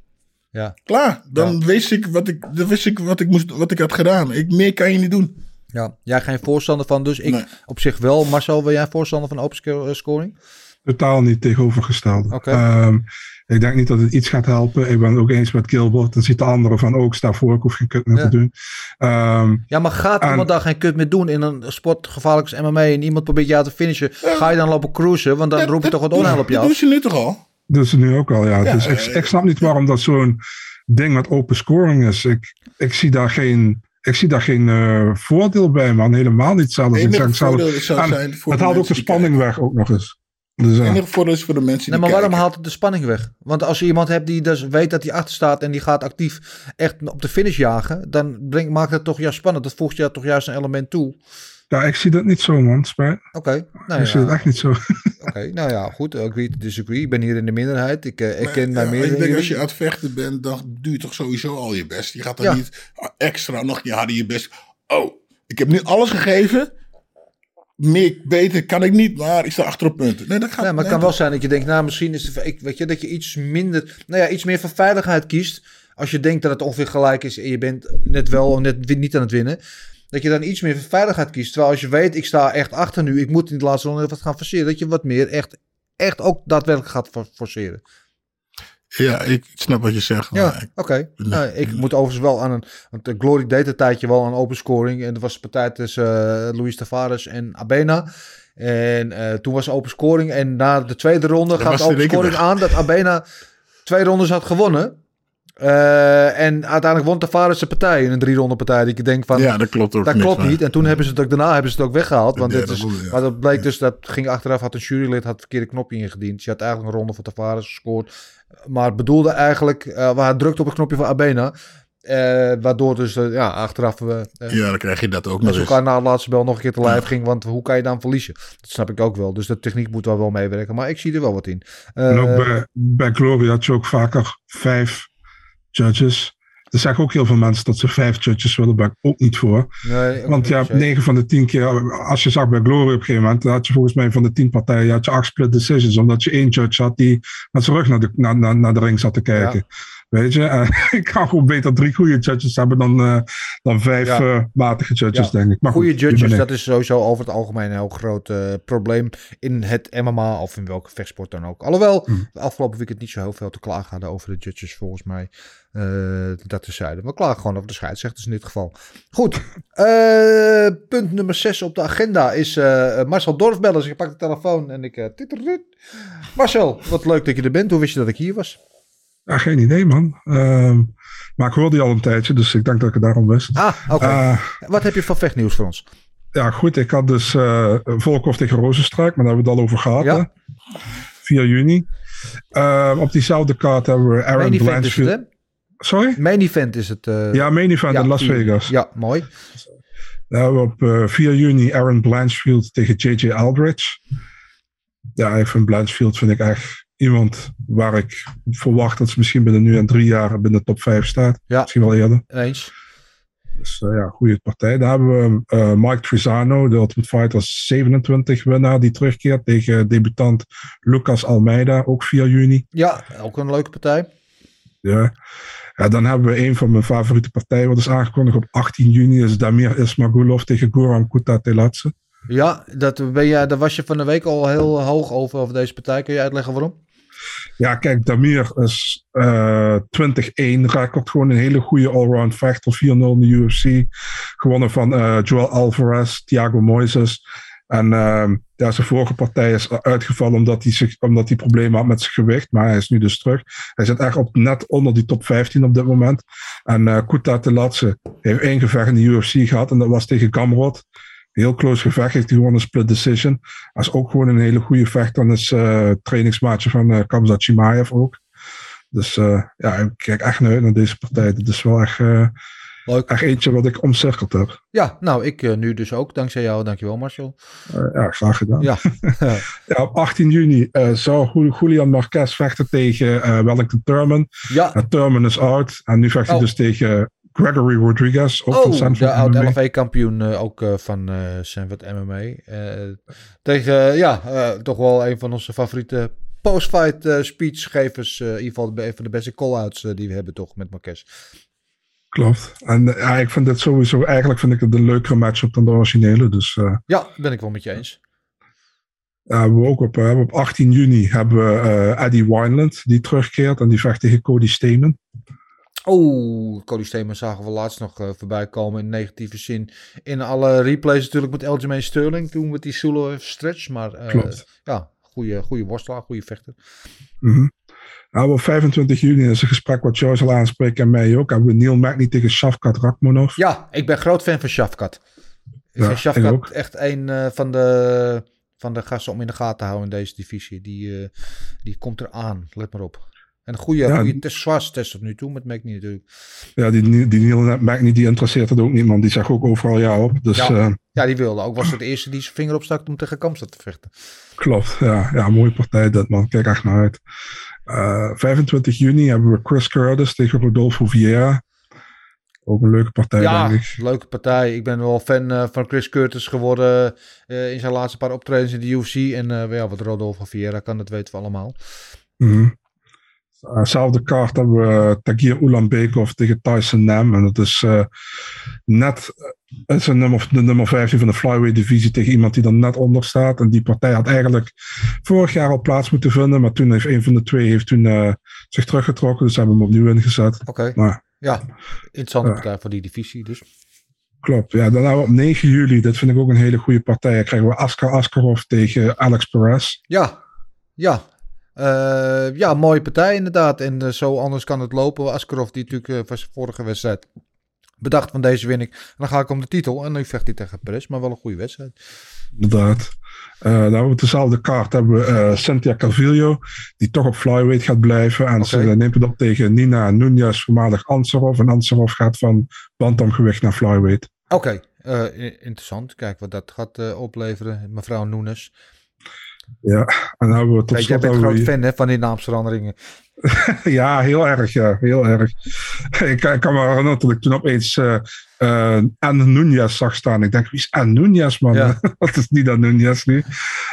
ja. Klaar, dan wist ik wat ik, dan wist ik wat ik moest, wat ik had gedaan. Ik, meer kan je niet doen. Ja, jij geen voorstander van, dus ik Nee. op zich wel. Marcel, ben jij voorstander van open sco- scoring? totaal niet tegenovergesteld. Oké. Ehm, ik denk niet dat het iets gaat helpen. Ik ben het ook eens met Gilbert. Dan ziet de andere van ook, sta voor, ik hoef geen kut meer Ja. te doen. Ehm, Ja, maar gaat En- iemand daar geen kut meer doen in een sport gevaarlijk als MMA en iemand probeert jou te finishen? Ga je dan lopen cruisen? Want dan roep je dat- toch het onheil op je Dat af? doen ze nu toch al? dus nu ook al, ja. Ja, dus ik, eh, ik snap niet waarom dat zo'n ding met open scoring is. Ik, ik zie daar geen, ik zie daar geen eh, voordeel bij, man. Helemaal niet zelfs. Het Ik zeg zijn voor het haalt ook de spanning weg ook nog eens. Dus, enige voordeel is voor de mensen Nee, die maar waarom kijken. haalt het de spanning weg? Want als je iemand hebt die dus weet dat hij achter staat en die gaat actief echt op de finish jagen, dan brengt, maakt het toch juist spannend. Dat voegt je toch juist een element toe. ja, ik zie dat niet zo, man. Spijt. Oké, nou ik zie dat echt niet zo. oké, nou ja, goed. Agree to disagree. Ik ben hier in de minderheid. Ik, eh, ik Maar, ken mij ja, ik als je aan het vechten bent, dan doe je toch sowieso al je best. Je gaat dan Ja. niet extra nog keer harder je best. Oh, ik heb nu alles gegeven. Meer, beter kan ik niet, maar ik sta achter op punten. Nee, dat gaat Ja, maar het nee, kan wel zijn dat je denkt, nou misschien is het, ik, weet je, dat je iets minder, nou ja, iets meer van veiligheid kiest. Als je denkt dat het ongeveer gelijk is en je bent net wel of net niet aan het winnen. Dat je dan iets meer van veiligheid kiest. Terwijl als je weet, ik sta echt achter nu, ik moet in de laatste ronde wat gaan forceren. Dat je wat meer echt, echt ook daadwerkelijk gaat for- forceren. Ja, ik snap wat je zegt. Ja, oké. Nou, ik moet overigens wel aan een, want de Glory deed een tijdje wel aan open scoring. En dat was de partij tussen eh, Luis Tavares en Abena. En eh, toen was open scoring. En na de tweede ronde gaat open scoring aan dat Abena twee rondes had gewonnen. Eh, en uiteindelijk won Tavares de partij in een drie ronde partij. Die ik denk van, ja, dat klopt ook dat klopt niet. En toen hebben ze het ook daarna hebben ze het ook weggehaald. Want dit is, ronde, ja. Maar dat bleek dus, dat ging achteraf, had een jurylid had het verkeerde knopje ingediend. Je had eigenlijk een ronde voor Tavares gescoord. Maar bedoelde eigenlijk, eh waar hij drukte op het knopje van Abena. eh, waardoor dus eh, ja, achteraf eh, Ja, dan krijg je dat ook nog eens. elkaar na de laatste bel nog een keer te lijf ging. Want hoe kan je dan verliezen? Dat snap ik ook wel. Dus de techniek moet daar wel meewerken. Maar ik zie er wel wat in. Eh, En ook bij, bij Glory had je ook vaker vijf judges. Er zeggen ook heel veel mensen dat ze vijf judges willen, ben ik ook niet voor. nee, ook Want ja, per se. 9 9 van de 10 keer, als je zag bij Glory op een gegeven moment, dan had je volgens mij van de 10 partijen had je acht split decisions, omdat je één judge had die met zijn rug naar de, naar, naar, naar de ring zat te kijken. Weet je, en [LAUGHS] ik kan gewoon beter drie goede judges hebben dan, eh, dan vijf Ja. eh, matige judges, Ja. denk ik. Maar Goede goed, judges, dat is sowieso over het algemeen een heel groot eh, probleem in het MMA of in welke vechtsport dan ook. Alhoewel, Mm. de afgelopen weekend niet zo heel veel te klagen hadden over de judges volgens mij. Eh, dat terzijde. We klagen gewoon over de scheidsrechters in dit geval. Goed, [LAUGHS] eh, punt nummer 6 op de agenda is eh, Marcel Dorfbellers. Ik pak de telefoon en ik... Marcel, wat leuk dat je er bent. Hoe wist je dat ik hier was? Ja, geen idee, man. Ehm, maar ik hoorde die al een tijdje, dus ik denk dat ik het daarom wist. Ah, oké. Wat heb je van vechtnieuws voor ons? ja, goed. Ik had dus Volkov tegen Rozenstruik, maar daar hebben we het al over gehad. Ja. hè? 4 juni. Ehm, op diezelfde kaart hebben we Aaron is Blanchfield. Sorry? Main event is het. eh, Ja, main event in Las Vegas. Ja, mooi. Dan hebben we op eh, 4 juni Aaron Blanchfield tegen J.J. Aldridge. Ja, ik vind Blanchfield vind ik echt iemand waar ik verwacht dat ze misschien binnen nu en drie jaar binnen de top 5 staat. Ja. Misschien wel eerder. Eens. Dus eh, ja, goede partij. Dan hebben we eh, Mike Trizano, de Ultimate Fighter 27 winnaar, die terugkeert tegen debutant Lucas Almeida, ook 4 juni. Ja, ook een leuke partij. Ja. Ja, dan hebben we een van mijn favoriete partijen, wat is aangekondigd op 18 juni, is Damir Ismagulov tegen Goran Kutateladze. Ja, dat ben je, daar was je van de week al heel hoog over, over deze partij. Kun je uitleggen waarom? Ja, kijk, Damir is eh 20-1 record. Gewoon een hele goede allround vechter. 4-0 in de UFC. Gewonnen van eh, Joel Alvarez, Thiago Moises. En ehm, ja, zijn vorige partij is uitgevallen omdat hij, omdat hij problemen had met zijn gewicht. Maar hij is nu dus terug. Hij zit echt op net onder die top 15 op dit moment. En eh Kuta Telatse heeft één gevecht in de UFC gehad. En dat was tegen Gamrot. Heel close gevecht. Heeft hij gewoon een split decision. Hij is ook gewoon een hele goede vechter. En is eh trainingsmaatje van eh Kamzat Chimaev ook. Dus ja, ik kijk echt naar uit naar deze partij. Dit is wel echt, Leuk. echt eentje wat ik omcirkeld heb. Ja, nou, ik eh, nu dus ook. Dankzij jou. Dankjewel, Marcel. Eh, ja, graag gedaan. Ja. [LAUGHS] [LAUGHS] Ja, op 18 juni eh, zou Ju- Julian Marquez vechten tegen Wellington Thurman. Ja. Uh, Thurman is out. En nu vecht hij Oh. dus tegen Gregory Rodriguez. Ook van Oh, de Sanford oud MMA. LFV-kampioen eh, ook van eh Sanford MMA. Tegen, ja, toch wel een van onze favoriete post-fight speechgevers. in ieder geval de- een van de beste call-outs die we hebben toch met Marquez. Klopt. En eh, ja, ik vind dit sowieso, eigenlijk vind ik het een leukere matchup dan de originele. Dus eh, Ja, ben ik wel met je eens. ja, hebben we ook op, eh, op 18 juni hebben we Eddie Wineland die terugkeert. En die vecht tegen Cody Stamen. Oh, Cody Steeman zagen we laatst nog voorbij komen in negatieve zin. In alle replays natuurlijk met Aljamain Sterling. Toen met die solo stretch. Maar Klopt. ja, goede, goede worstelaar, goede vechter. Mhm. Nou, op 25 juni is een gesprek wat Joyce al aanspreekt en mij ook. Hebben we Neil Magny tegen Shavkat Rakmonov. Ja, ik ben groot fan van Shafkat. Ik Ja, vind Shafkat echt een eh, van, de, van de gasten om in de gaten te houden in deze divisie. Die, eh, die komt eraan, let maar op. En een goede, Ja, goede test, zwaarste test tot nu toe met Magny natuurlijk. Ja, die, die Neil Magny die interesseert het ook niet, man. Die zegt ook overal ja op. Dus Ja. eh, Ja, die wilde. Ook was het eerste die zijn vinger opstak om tegen Kamstad te vechten. klopt. Ja, ja, mooie partij dat, man. Kijk echt naar uit. Eh, 25 juni hebben we Chris Curtis tegen Rodolfo Vieira. Ook een leuke partij, ja, denk ik. leuke partij. Ik ben wel fan eh, van Chris Curtis geworden eh, in zijn laatste paar optredens in de UFC. En eh, ja, wat Rodolfo Vieira kan, dat weten we allemaal. Eh, Zelfde kaart hebben we eh, Tagir Ulanbekov tegen Tyson Nam. En dat is eh, net eh, is een nummer, de nummer 15 van de flyweight divisie tegen iemand die er net onder staat. En die partij had eigenlijk vorig jaar al plaats moeten vinden. Maar toen heeft een van de twee heeft toen, eh, zich teruggetrokken. Dus hebben we hem opnieuw ingezet. Oké. Maar Ja, interessante partij voor die divisie dus. klopt. Ja, dan hebben we op 9 juli, dat vind ik ook een hele goede partij. Dan krijgen we Askar Askarov tegen Alex Perez. Ja, ja. Eh, ja, mooie partij inderdaad. En eh, zo anders kan het lopen. Askarov, die natuurlijk eh, van zijn vorige wedstrijd bedacht van deze win ik. En dan ga ik om de titel. En nu vecht hij tegen Perez, maar wel een goede wedstrijd. Inderdaad. Eh, dan hebben we op dezelfde kaart hebben we eh, Cynthia Calvillo, die toch op flyweight gaat blijven. En ze neemt het op tegen Nina Nunez, voormalig Ansarov. En Ansarov gaat van bantamgewicht naar flyweight. Oké, eh, interessant. Kijk wat dat gaat eh, opleveren. Mevrouw Nunes. Ja, en dan hebben we tot Kijk, jij slot... bent groot fan hè, van die naamsveranderingen. [LAUGHS] ja, heel erg, ja. Heel erg. [LAUGHS] ik, ik kan me herinneren dat ik toen opeens eh eh, Anne Nunez zag staan. Ik denk, wie is Anne Nunez, man? Ja. [LAUGHS] dat is niet Anne Nunez nu.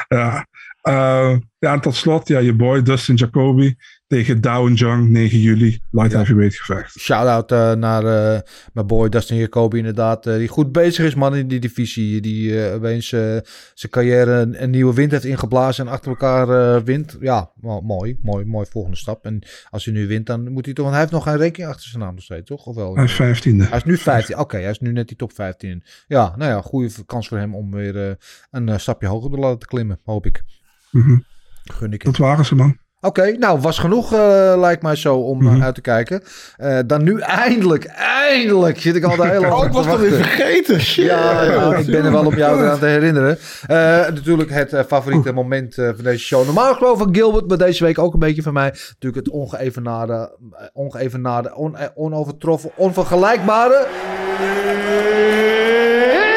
Ja. Eh, ja, en tot slot, ja, je boy Dustin Jacoby tegen Dow Jung 9 juli. Light heavyweight gevecht. Shout-out eh, naar eh, mijn boy Dustin Jacoby inderdaad. eh, die goed bezig is man in die divisie. Die opeens zijn carrière een, een nieuwe wind heeft ingeblazen en achter elkaar wint. Ja, mo- mooi, mooi, mooi volgende stap. En als hij nu wint, dan moet hij toch... Want hij heeft nog geen rekening achter zijn naam nog steeds, toch? Of wel? Hij is 15e. Hij is nu 15. Oké, hij is nu net die top 15 in. Ja, nou ja, goede kans voor hem om weer een stapje hoger te laten klimmen, hoop ik. Mhm. Gun ik het. Dat waren ze, man. Oké, nou was genoeg eh, lijkt mij zo om Mhm. uit te kijken. Eh, dan nu eindelijk, eindelijk zit ik al de hele Oh, lang ik was toch weer vergeten. Shit. Ja, ja, ik ben er wel op jou aan te herinneren. Eh, natuurlijk het eh, favoriete moment eh, van deze show. Normaal gesproken van Gilbert, maar deze week ook een beetje van mij. Natuurlijk het ongeëvenaarde, ongeëvenaarde on, onovertroffen, onvergelijkbare.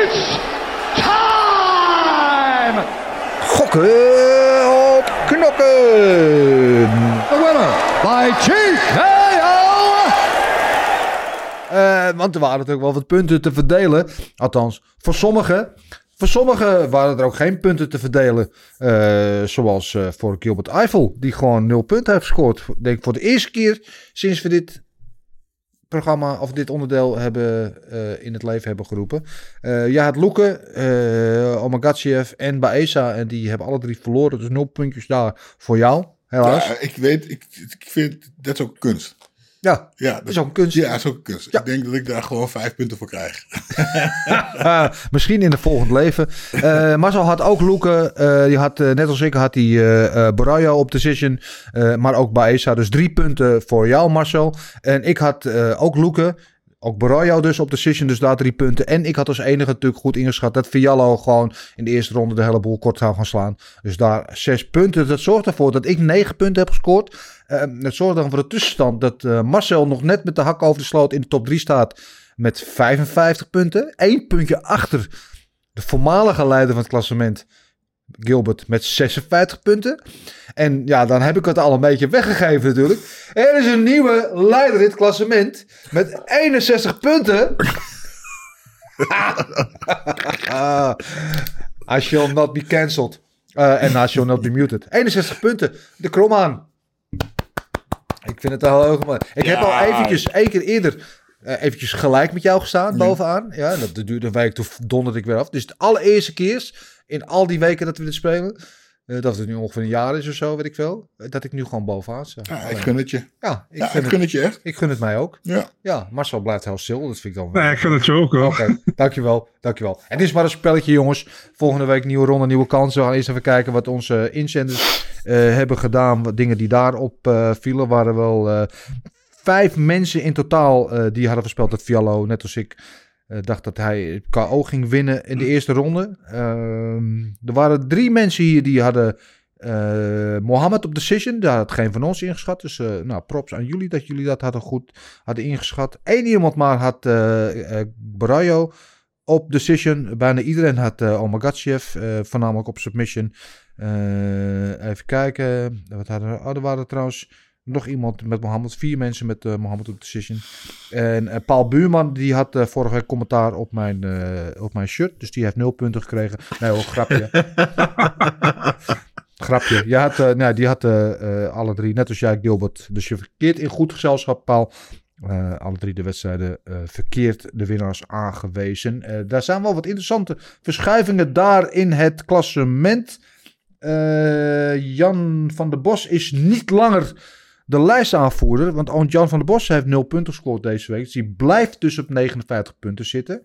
It's time! Gokken The winner by TKO! Eh, want er waren natuurlijk wel wat punten te verdelen. Althans, voor sommigen. Voor sommigen waren er ook geen punten te verdelen. Eh, zoals eh, voor Gilbert Eiffel, die gewoon nul punten heeft gescoord. Ik Denk voor de eerste keer sinds we dit programma of dit onderdeel hebben eh, in het leven hebben geroepen. Eh ja, het Loeken, eh Omagatjev en Baeza. En die hebben alle drie verloren. Dus nul puntjes daar voor jou. Helaas. Ja, ik weet, ik, ik vind dat ook kunst. Ja, Ja, dat is ook een kunst. Ja, dat is ook een kunst. Ik denk dat ik daar gewoon vijf punten voor krijg. [LAUGHS] Ah, misschien in het volgend leven. Eh Marcel had ook Loeken. eh, die had, eh, net als ik had hij eh eh, Borrajo op decision. eh, maar ook Baeza. Dus drie punten voor jou, Marcel. En ik had eh, ook Loeken. Ook Borrajo dus op decision. Dus daar drie punten. En ik had als enige natuurlijk goed ingeschat dat Fiallo gewoon in de eerste ronde de hele boel kort zou gaan slaan. Dus daar zes punten. Dat zorgt ervoor dat ik negen punten heb gescoord. Eh het zorgt dan voor de tussenstand dat eh, Marcel nog net met de hak over de sloot in de top 3 staat. Met 55 punten. Eén puntje achter de voormalige leider van het klassement. Gilbert met 56 punten. En ja, dan heb ik het al een beetje weggegeven natuurlijk. Er is een nieuwe leider in het klassement met 61 punten. [LAUGHS] I shall not be cancelled. En I shall not be muted. 61 punten. De Kromaan. Ik vind het heel erg mooi. Ik heb al eventjes, één keer eerder, eh, eventjes gelijk met jou gestaan bovenaan. Ja, dat duurde een week, toen donderde ik weer af. Dus de allereerste keer in al die weken dat we dit spelen, eh, dat het nu ongeveer een jaar is of zo, weet ik veel, eh, dat ik nu gewoon bovenaan sta. Ja, ik gun het je. Ja, ik, Ja, vind ik gun het je echt. Ik gun het mij ook. Ja. Ja, Marcel blijft heel stil, dat vind ik dan wel. Nee, ik vind het je ook hoor. Oké, dankjewel, dankjewel. En dit is maar een spelletje, jongens. Volgende week nieuwe ronde, nieuwe kansen. We gaan eerst even kijken wat onze inzenders eh, hebben gedaan. Wat dingen die daarop eh vielen. waren wel eh, vijf mensen in totaal eh, die hadden voorspeld dat Fiallo, net als ik, eh, dacht dat hij KO ging winnen in de eerste ronde. Ehm, er waren drie mensen hier die hadden eh Mohammed op decision. Daar had geen van ons ingeschat. Dus eh, nou, props aan jullie dat jullie dat hadden goed hadden ingeschat. Eén iemand maar had eh, Barayo op decision. Bijna iedereen had eh, voornamelijk op submission. Even kijken. Wat hadden we? Oh, er waren trouwens nog iemand met Mohammed. Vier mensen met eh, Mohammed op decision. En eh, Paul Buurman, die had eh, vorige week commentaar op mijn, op mijn shirt. Dus die heeft nul punten gekregen. Nee hoor, grapje. [LAUGHS] grapje. Je had, nou, die had alle drie, net als jij Gilbert. Dus je verkeerd in goed gezelschap, Paul. Alle drie de wedstrijden verkeerd de winnaars aangewezen. Daar zijn wel wat interessante verschuivingen daar in het klassement. Jan van der Bos is niet langer de lijstaanvoerder. Want ook Jan van der Bos heeft 0 punten gescoord deze week. Dus die blijft dus op 59 punten zitten.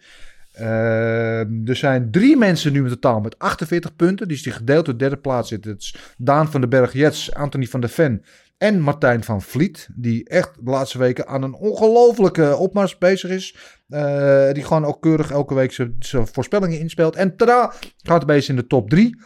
Eh, er zijn drie mensen nu in totaal met 48 punten. Dus die gedeeld door de derde plaats zitten. Is Daan van den Berg Jets, Anthony van der Ven en Martijn van Vliet. Die echt de laatste weken aan een ongelofelijke opmars bezig is. Eh, die gewoon ook keurig elke week zijn voorspellingen inspeelt. En tada, gaat bezig in de top 3.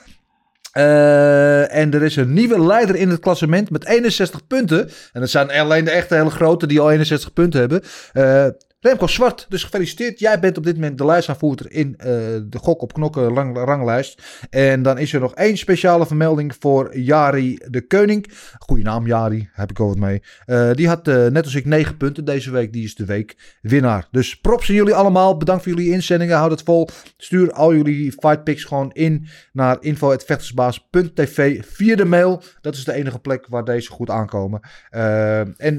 Eh, en er is een nieuwe leider in het klassement met 61 punten. En dat zijn alleen de echte hele grote die al 61 punten hebben. Eh, Remco Zwart, dus gefeliciteerd. Jij bent op dit moment de lijstaanvoerder in eh, de Gok op Knokken rang- ranglijst. En dan is er nog één speciale vermelding voor Jari de Keuning. Goeie naam Jari, heb ik al wat mee. Eh, die had eh, net als ik negen punten deze week. Die is de week winnaar. Dus props aan jullie allemaal. Bedankt voor jullie inzendingen. Houd het vol. Stuur al jullie fight picks gewoon in naar info.vechtersbaas.tv via de mail. Dat is de enige plek waar deze goed aankomen. En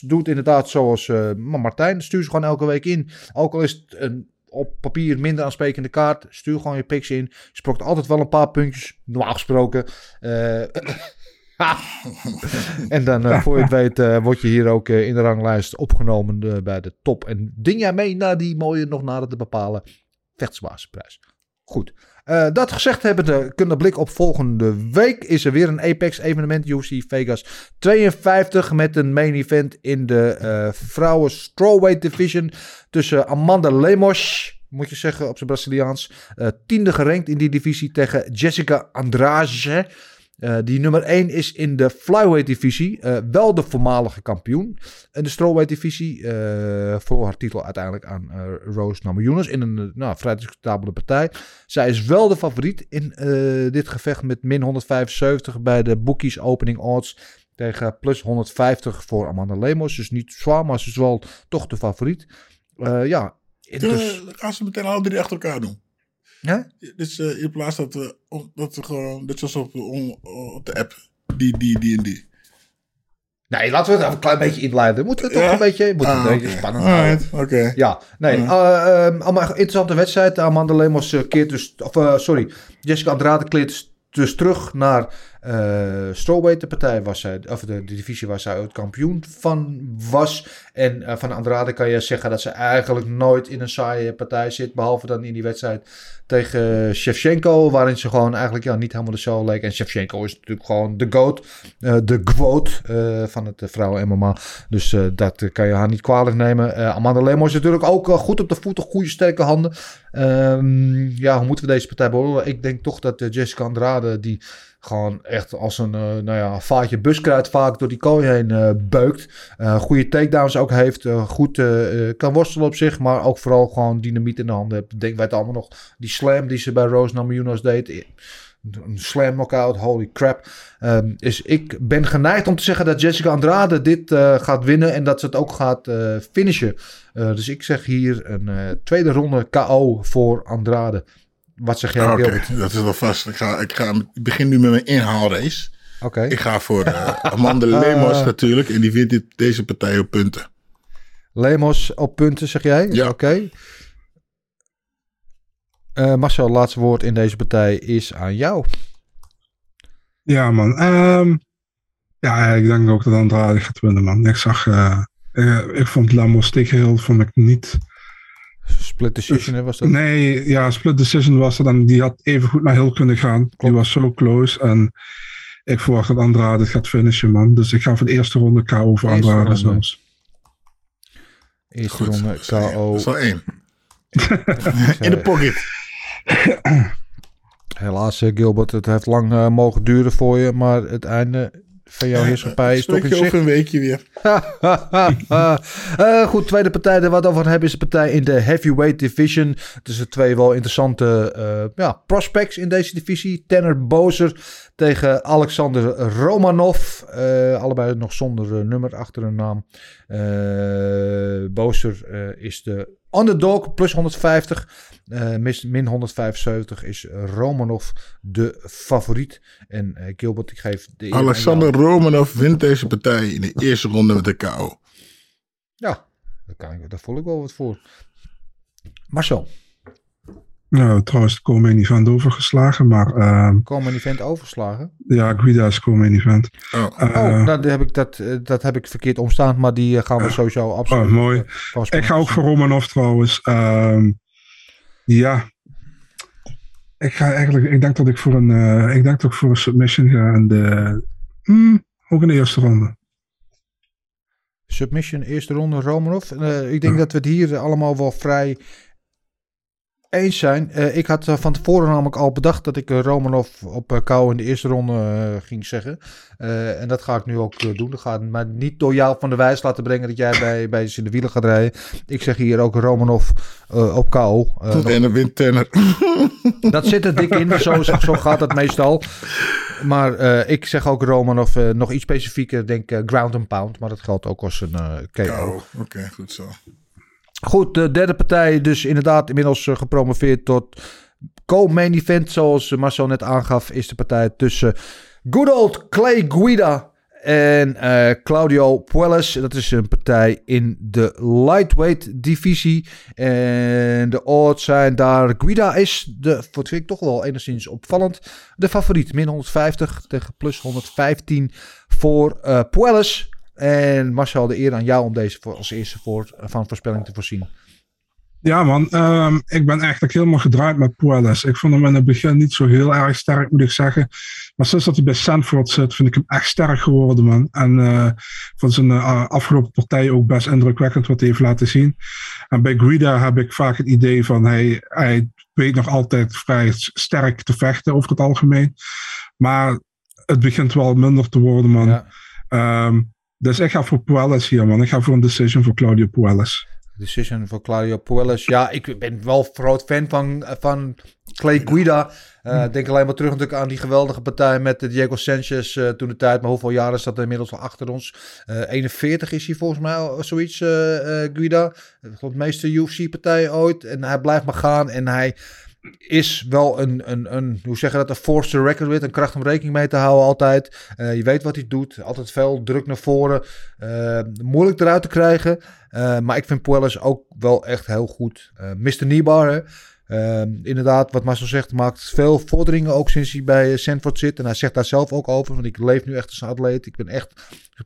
doe het inderdaad zoals Martijn. Stuur ze gewoon elke week in. Ook al is het een op papier minder aansprekende kaart. Stuur gewoon je picks in. Sprokt altijd wel een paar puntjes. Normaal gesproken. Eh, [LAUGHS] en dan, eh, [LAUGHS] voor je het weet, eh, word je hier ook in de ranglijst opgenomen bij de top. En ding jij mee naar die mooie, nog nader te bepalen vechtsbasisprijs. Goed. Eh, dat gezegd hebbende, kunnen blik op volgende week. Is er weer een Apex evenement, UFC Vegas 52. Met een main event in de eh, vrouwen strawweight division. Tussen Amanda Lemos, moet je zeggen op zijn Braziliaans. eh, tiende gerankt in die divisie tegen Jessica Andrade. Eh, die nummer 1 is in de flyweight divisie. eh, wel de voormalige kampioen. In de strawweight divisie. eh verloor haar titel uiteindelijk aan Rose Namajunas. In een nou, vrij discutabele partij. Zij is wel de favoriet in dit gevecht met min 175 bij de bookies opening odds. Tegen plus 150 voor Amanda Lemos. Dus niet zwaar, maar ze is wel toch de favoriet. Ja, intussen- Dan gaan ze meteen alle drie achter elkaar doen. Ja? Dus eh, in plaats dat we, dat we gewoon, net zoals op, de- on- op de app, die, die, die en die. Nee, laten we het even een klein beetje inleiden. Moeten we toch Ja? een beetje, moeten Ah, een beetje oké. spannend houden. oké. Ja, nee. eh, ehm, allemaal interessante wedstrijd. Amanda Lemos eh, keert dus, of eh, sorry, Jessica Andrade keert dus- dus terug naar Strawweight, de partij was zij, of de, divisie waar zij ooit kampioen van was. En eh, van Andrade kan je zeggen dat ze eigenlijk nooit in een saaie partij zit, behalve dan in die wedstrijd tegen Shevchenko, waarin ze gewoon eigenlijk ja, niet helemaal de show leek. En Shevchenko is natuurlijk gewoon de goat, eh, de quote van het vrouwen MMA. Dus dat kan je haar niet kwalijk nemen. Amanda Lemos is natuurlijk ook goed op de voeten, goede sterke handen. Ehm, ja, hoe moeten we deze partij beoordelen? Ik denk toch dat Jessica Andrade, die gewoon echt als een eh, nou ja, vaatje buskruid vaak door die kooi heen eh, beukt. Eh, goede takedowns ook heeft. goed kan worstelen op zich, maar ook vooral gewoon dynamiet in de handen heeft. Denken wij het allemaal nog. Die slam die ze bij Rose Namajunas deed. Een slam knockout, holy crap. Ehm, is ik ben geneigd om te zeggen dat Jessica Andrade dit gaat winnen en dat ze het ook gaat finishen. Dus ik zeg hier een tweede ronde KO voor Andrade. Wat zeg jij, Oké, Gilbert? dat is wel vast. Ik, ga, ik, ga, ik begin nu met mijn inhaalrace. Oké. Ik ga voor eh, [LAUGHS] Amanda Lemos natuurlijk. En die wint dit, deze partij op punten. Lemos op punten, zeg jij? Ja. Oké. Eh, Marcel, het laatste woord in deze partij is aan jou. Ja, man. Ehm, ja, ik denk ook dat Andrade gaat winnen, man. Ik zag... eh, eh, ik vond Lamos tegen heel vond ik niet... Split decision, was dat? Nee, ja, split decision was er dan. Die had even goed naar heel kunnen gaan. Die was zo close. En ik verwacht dat Andrade het gaat finishen, man. Dus ik ga voor de eerste ronde KO voor Eerste Andrade ronde. zelfs. Eerste Goed, ronde dat. KO. [LAUGHS] Dat is wel één. [LAUGHS] In de pocket. [LAUGHS] Helaas, eh, Gilbert, het heeft lang eh, mogen duren voor je, maar het einde van jouw heerschappij Spreek je over zicht. een weekje weer. [LAUGHS] Eh, goed, tweede partij die we het over hebben is de partij in de heavyweight division. Tussen twee wel interessante eh, ja, prospects in deze divisie. Tanner Bozer tegen Alexander Romanov. Eh, allebei nog zonder nummer achter hun naam. Bozer is de underdog, plus 150. Eh, min 175 is Romanov de favoriet. En eh, Gilbert, ik geef de Alexander. Romanov wint deze partij in de eerste ronde met de KO. Ja, daar, kan ik, daar voel ik wel wat voor. Marcel, Nou, trouwens, co-main event overgeslagen. Maar ehm, komen event overslagen? ja, Guida is co-main event. Oh. Eh, oh, nou, die heb ik dat, eh, dat heb ik verkeerd omstaan, maar die eh, gaan we sowieso absoluut. oh, mooi. eh, van Ik ga ook voor Romanov trouwens. Ehm, ja. Ik ga eigenlijk, ik denk dat ik voor een, eh, ik denk dat ik voor een submission ga. En de, hmm, ook in de eerste ronde. Submission, eerste ronde, Romanov. Eh, ik denk dat we het hier allemaal wel vrij eens zijn. Eh, ik had eh, van tevoren namelijk al bedacht dat ik eh, Romanov op kou in de eerste ronde ging zeggen. En dat ga ik nu ook doen. Dat gaat maar niet door jou van de wijs laten brengen dat jij bij, bij ze in de wielen gaat rijden. Ik zeg hier ook Romanov op kou. En dan wint Tanner. dat zit er dik in, zo, zo gaat het meestal. Maar ik zeg ook Romanov nog iets specifieker, denk ground and pound. Maar dat geldt ook als een KO. Oh, Oké, goed zo. Goed, de derde partij dus inderdaad inmiddels eh, gepromoveerd tot co-main event. Zoals eh, Marcel net aangaf, is de partij tussen good old Clay Guida en eh, Claudio Puelles. Dat is een partij in de lightweight divisie. En de odds zijn daar... Guida is, de, wat vind ik toch wel enigszins opvallend, de favoriet. Min 150 tegen plus 115 voor Puelles. En Marcel, de eer aan jou om deze voor, als eerste voor, van voorspelling te voorzien. Ja man, ehm, ik ben eigenlijk helemaal gedraaid met Puelles. Ik vond hem in het begin niet zo heel erg sterk, moet ik zeggen. Maar sinds dat hij bij Sanford zit, vind ik hem echt sterk geworden, man. En eh, van zijn eh, afgelopen partij ook best indrukwekkend wat hij heeft laten zien. En bij Guida heb ik vaak het idee van hij, hij weet nog altijd vrij sterk te vechten over het algemeen. Maar het begint wel minder te worden, man. Ja. Ehm, dus ik ga voor Puelles hier, man. Ik ga voor een decision voor Claudio Puelles. Decision voor Claudio Puelles. Ja, ik ben wel groot fan van, van Clay Guida. Eh, denk alleen maar terug natuurlijk aan die geweldige partij met de Diego Sanchez eh, toen de tijd. Maar hoeveel jaren staat er inmiddels al achter ons? Eh 41 is hij volgens mij zoiets, eh, eh, Guida. De meeste UFC-partijen ooit. En hij blijft maar gaan en hij is wel een, een, een hoe zeg je dat, een force record with. Een kracht om rekening mee te houden altijd. Eh, je weet wat hij doet. Altijd veel druk naar voren. Eh, moeilijk eruit te krijgen. Eh, maar ik vind Puelles ook wel echt heel goed. Mr. Niebar, inderdaad, wat Marcel zegt, maakt veel vorderingen ook sinds hij bij Sanford zit. En hij zegt daar zelf ook over, want ik leef nu echt als een atleet. Ik ben echt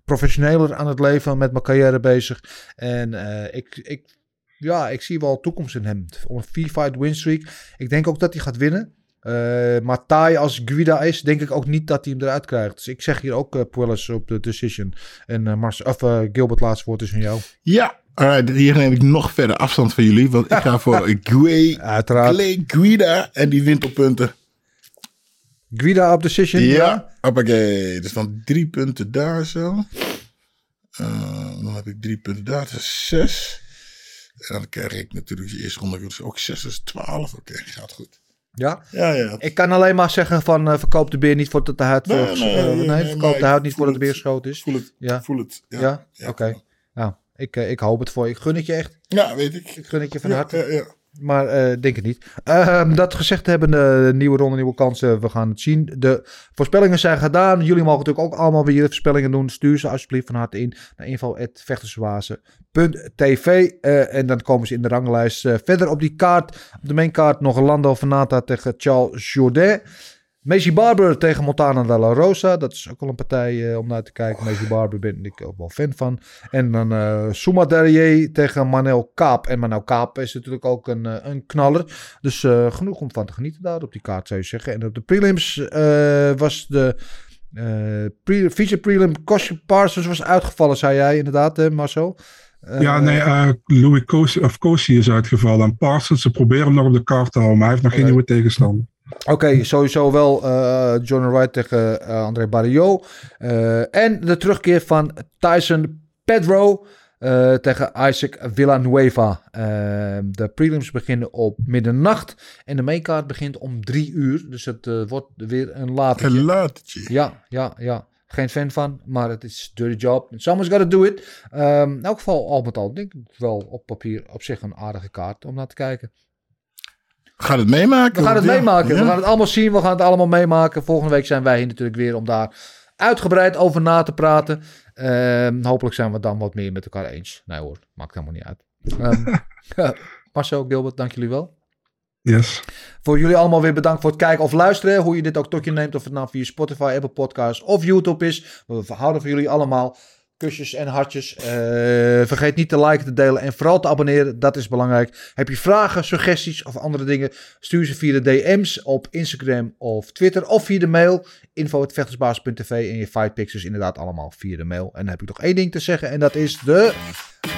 professioneler aan het leven, met mijn carrière bezig. En ik, ik, ja, ik zie wel toekomst in hem. Om een vier-fight win streak. Ik denk ook dat hij gaat winnen. Eh, maar taai als Guida is, denk ik ook niet dat hij hem eruit krijgt. Dus ik zeg hier ook uh, Puelles op de decision. En uh, Mars, of, uh, Gilbert, laatste woord is aan jou. Ja, alright, hier neem ik nog verder afstand van jullie. Want ik ga [LAUGHS] voor Gue, Uiteraard. Clay Guida en die wint op punten. Guida op decision? Ja, ja. hoppakee. Dus dan drie punten daar zo. Dan heb ik drie punten daar, dat is zes. En dan krijg ik natuurlijk de eerste ronde dus ook zes, dus twaalf. Oké, okay, gaat goed. Ja? Ja, ja. Ik kan alleen maar zeggen van uh, verkoop de beer niet voordat de huid... Nee, voor, nee, uh, nee, nee, verkoop de huid niet voordat de beer geschoten is. Voel het, Ja, voel het. Ja, ja? oké. Nou, ik, uh, ik hoop het voor je. Ik gun het je echt. Ja, weet ik. Ik gun het je van harte. ja, ja. Maar uh, denk het niet. Uh, dat gezegd hebben, de nieuwe ronde, nieuwe kansen. We gaan het zien. De voorspellingen zijn gedaan. Jullie mogen natuurlijk ook allemaal weer voorspellingen doen. Stuur ze alsjeblieft van harte in naar info.vechterswazen.tv uh, En dan komen ze in de ranglijst. Uh, verder op die kaart, op de mainkaart nog Lando Venata tegen Charles Jourdain. Macy Barber tegen Montana de la Rosa. Dat is ook wel een partij uh, om naar te kijken. Macy Barber ben ik ook wel fan van. En dan uh, Souma Derrier tegen Manel Kaap. En Manel Kaap is natuurlijk ook een, uh, een knaller. Dus uh, genoeg om van te genieten daar op die kaart zou je zeggen. En op de prelims was de pre feature prelim Cosje Parsons was uitgevallen, zei jij inderdaad, hè, Marcel? ja, nee, Louis Cosi, of Cosi is uitgevallen. En Parsons, ze proberen hem nog op de kaart te houden, maar hij heeft nog geen nieuwe tegenstander. Oké, okay, sowieso wel uh, John Wright tegen uh, André Barrio. Uh, en de terugkeer van Tyson Pedro tegen Isaac Villanueva. de prelims beginnen op middernacht. En de maincard begint om drie uur. Dus het wordt weer een latertje. Een latertje. Ja, ja, ja. Geen fan van, maar het is dirty job. Someone's gotta do it. Um, in elk geval, al met al, denk ik wel op papier op zich een aardige kaart om naar te kijken. We gaan het meemaken. We gaan het ja. meemaken. Ja. We gaan het allemaal zien. We gaan het allemaal meemaken. Volgende week zijn wij hier natuurlijk weer om daar uitgebreid over na te praten. Um, hopelijk zijn we dan wat meer met elkaar eens. Nee hoor, maakt helemaal niet uit. [LAUGHS] Um, Marcel, Gilbert, dank jullie wel. Yes. Voor jullie allemaal weer bedankt voor het kijken of luisteren. Hoe je dit ook tot je neemt. Of het nou via Spotify, Apple Podcasts of YouTube is. We houden van jullie allemaal. Kusjes en hartjes. Uh, vergeet niet te liken, te delen en vooral te abonneren. Dat is belangrijk. Heb je vragen, suggesties of andere dingen? Stuur ze via de DM's op Instagram of Twitter. Of via de mail. info.vechtersbaas.tv En je fightpicks dus inderdaad allemaal via de mail. En dan heb ik nog één ding te zeggen. En dat is de...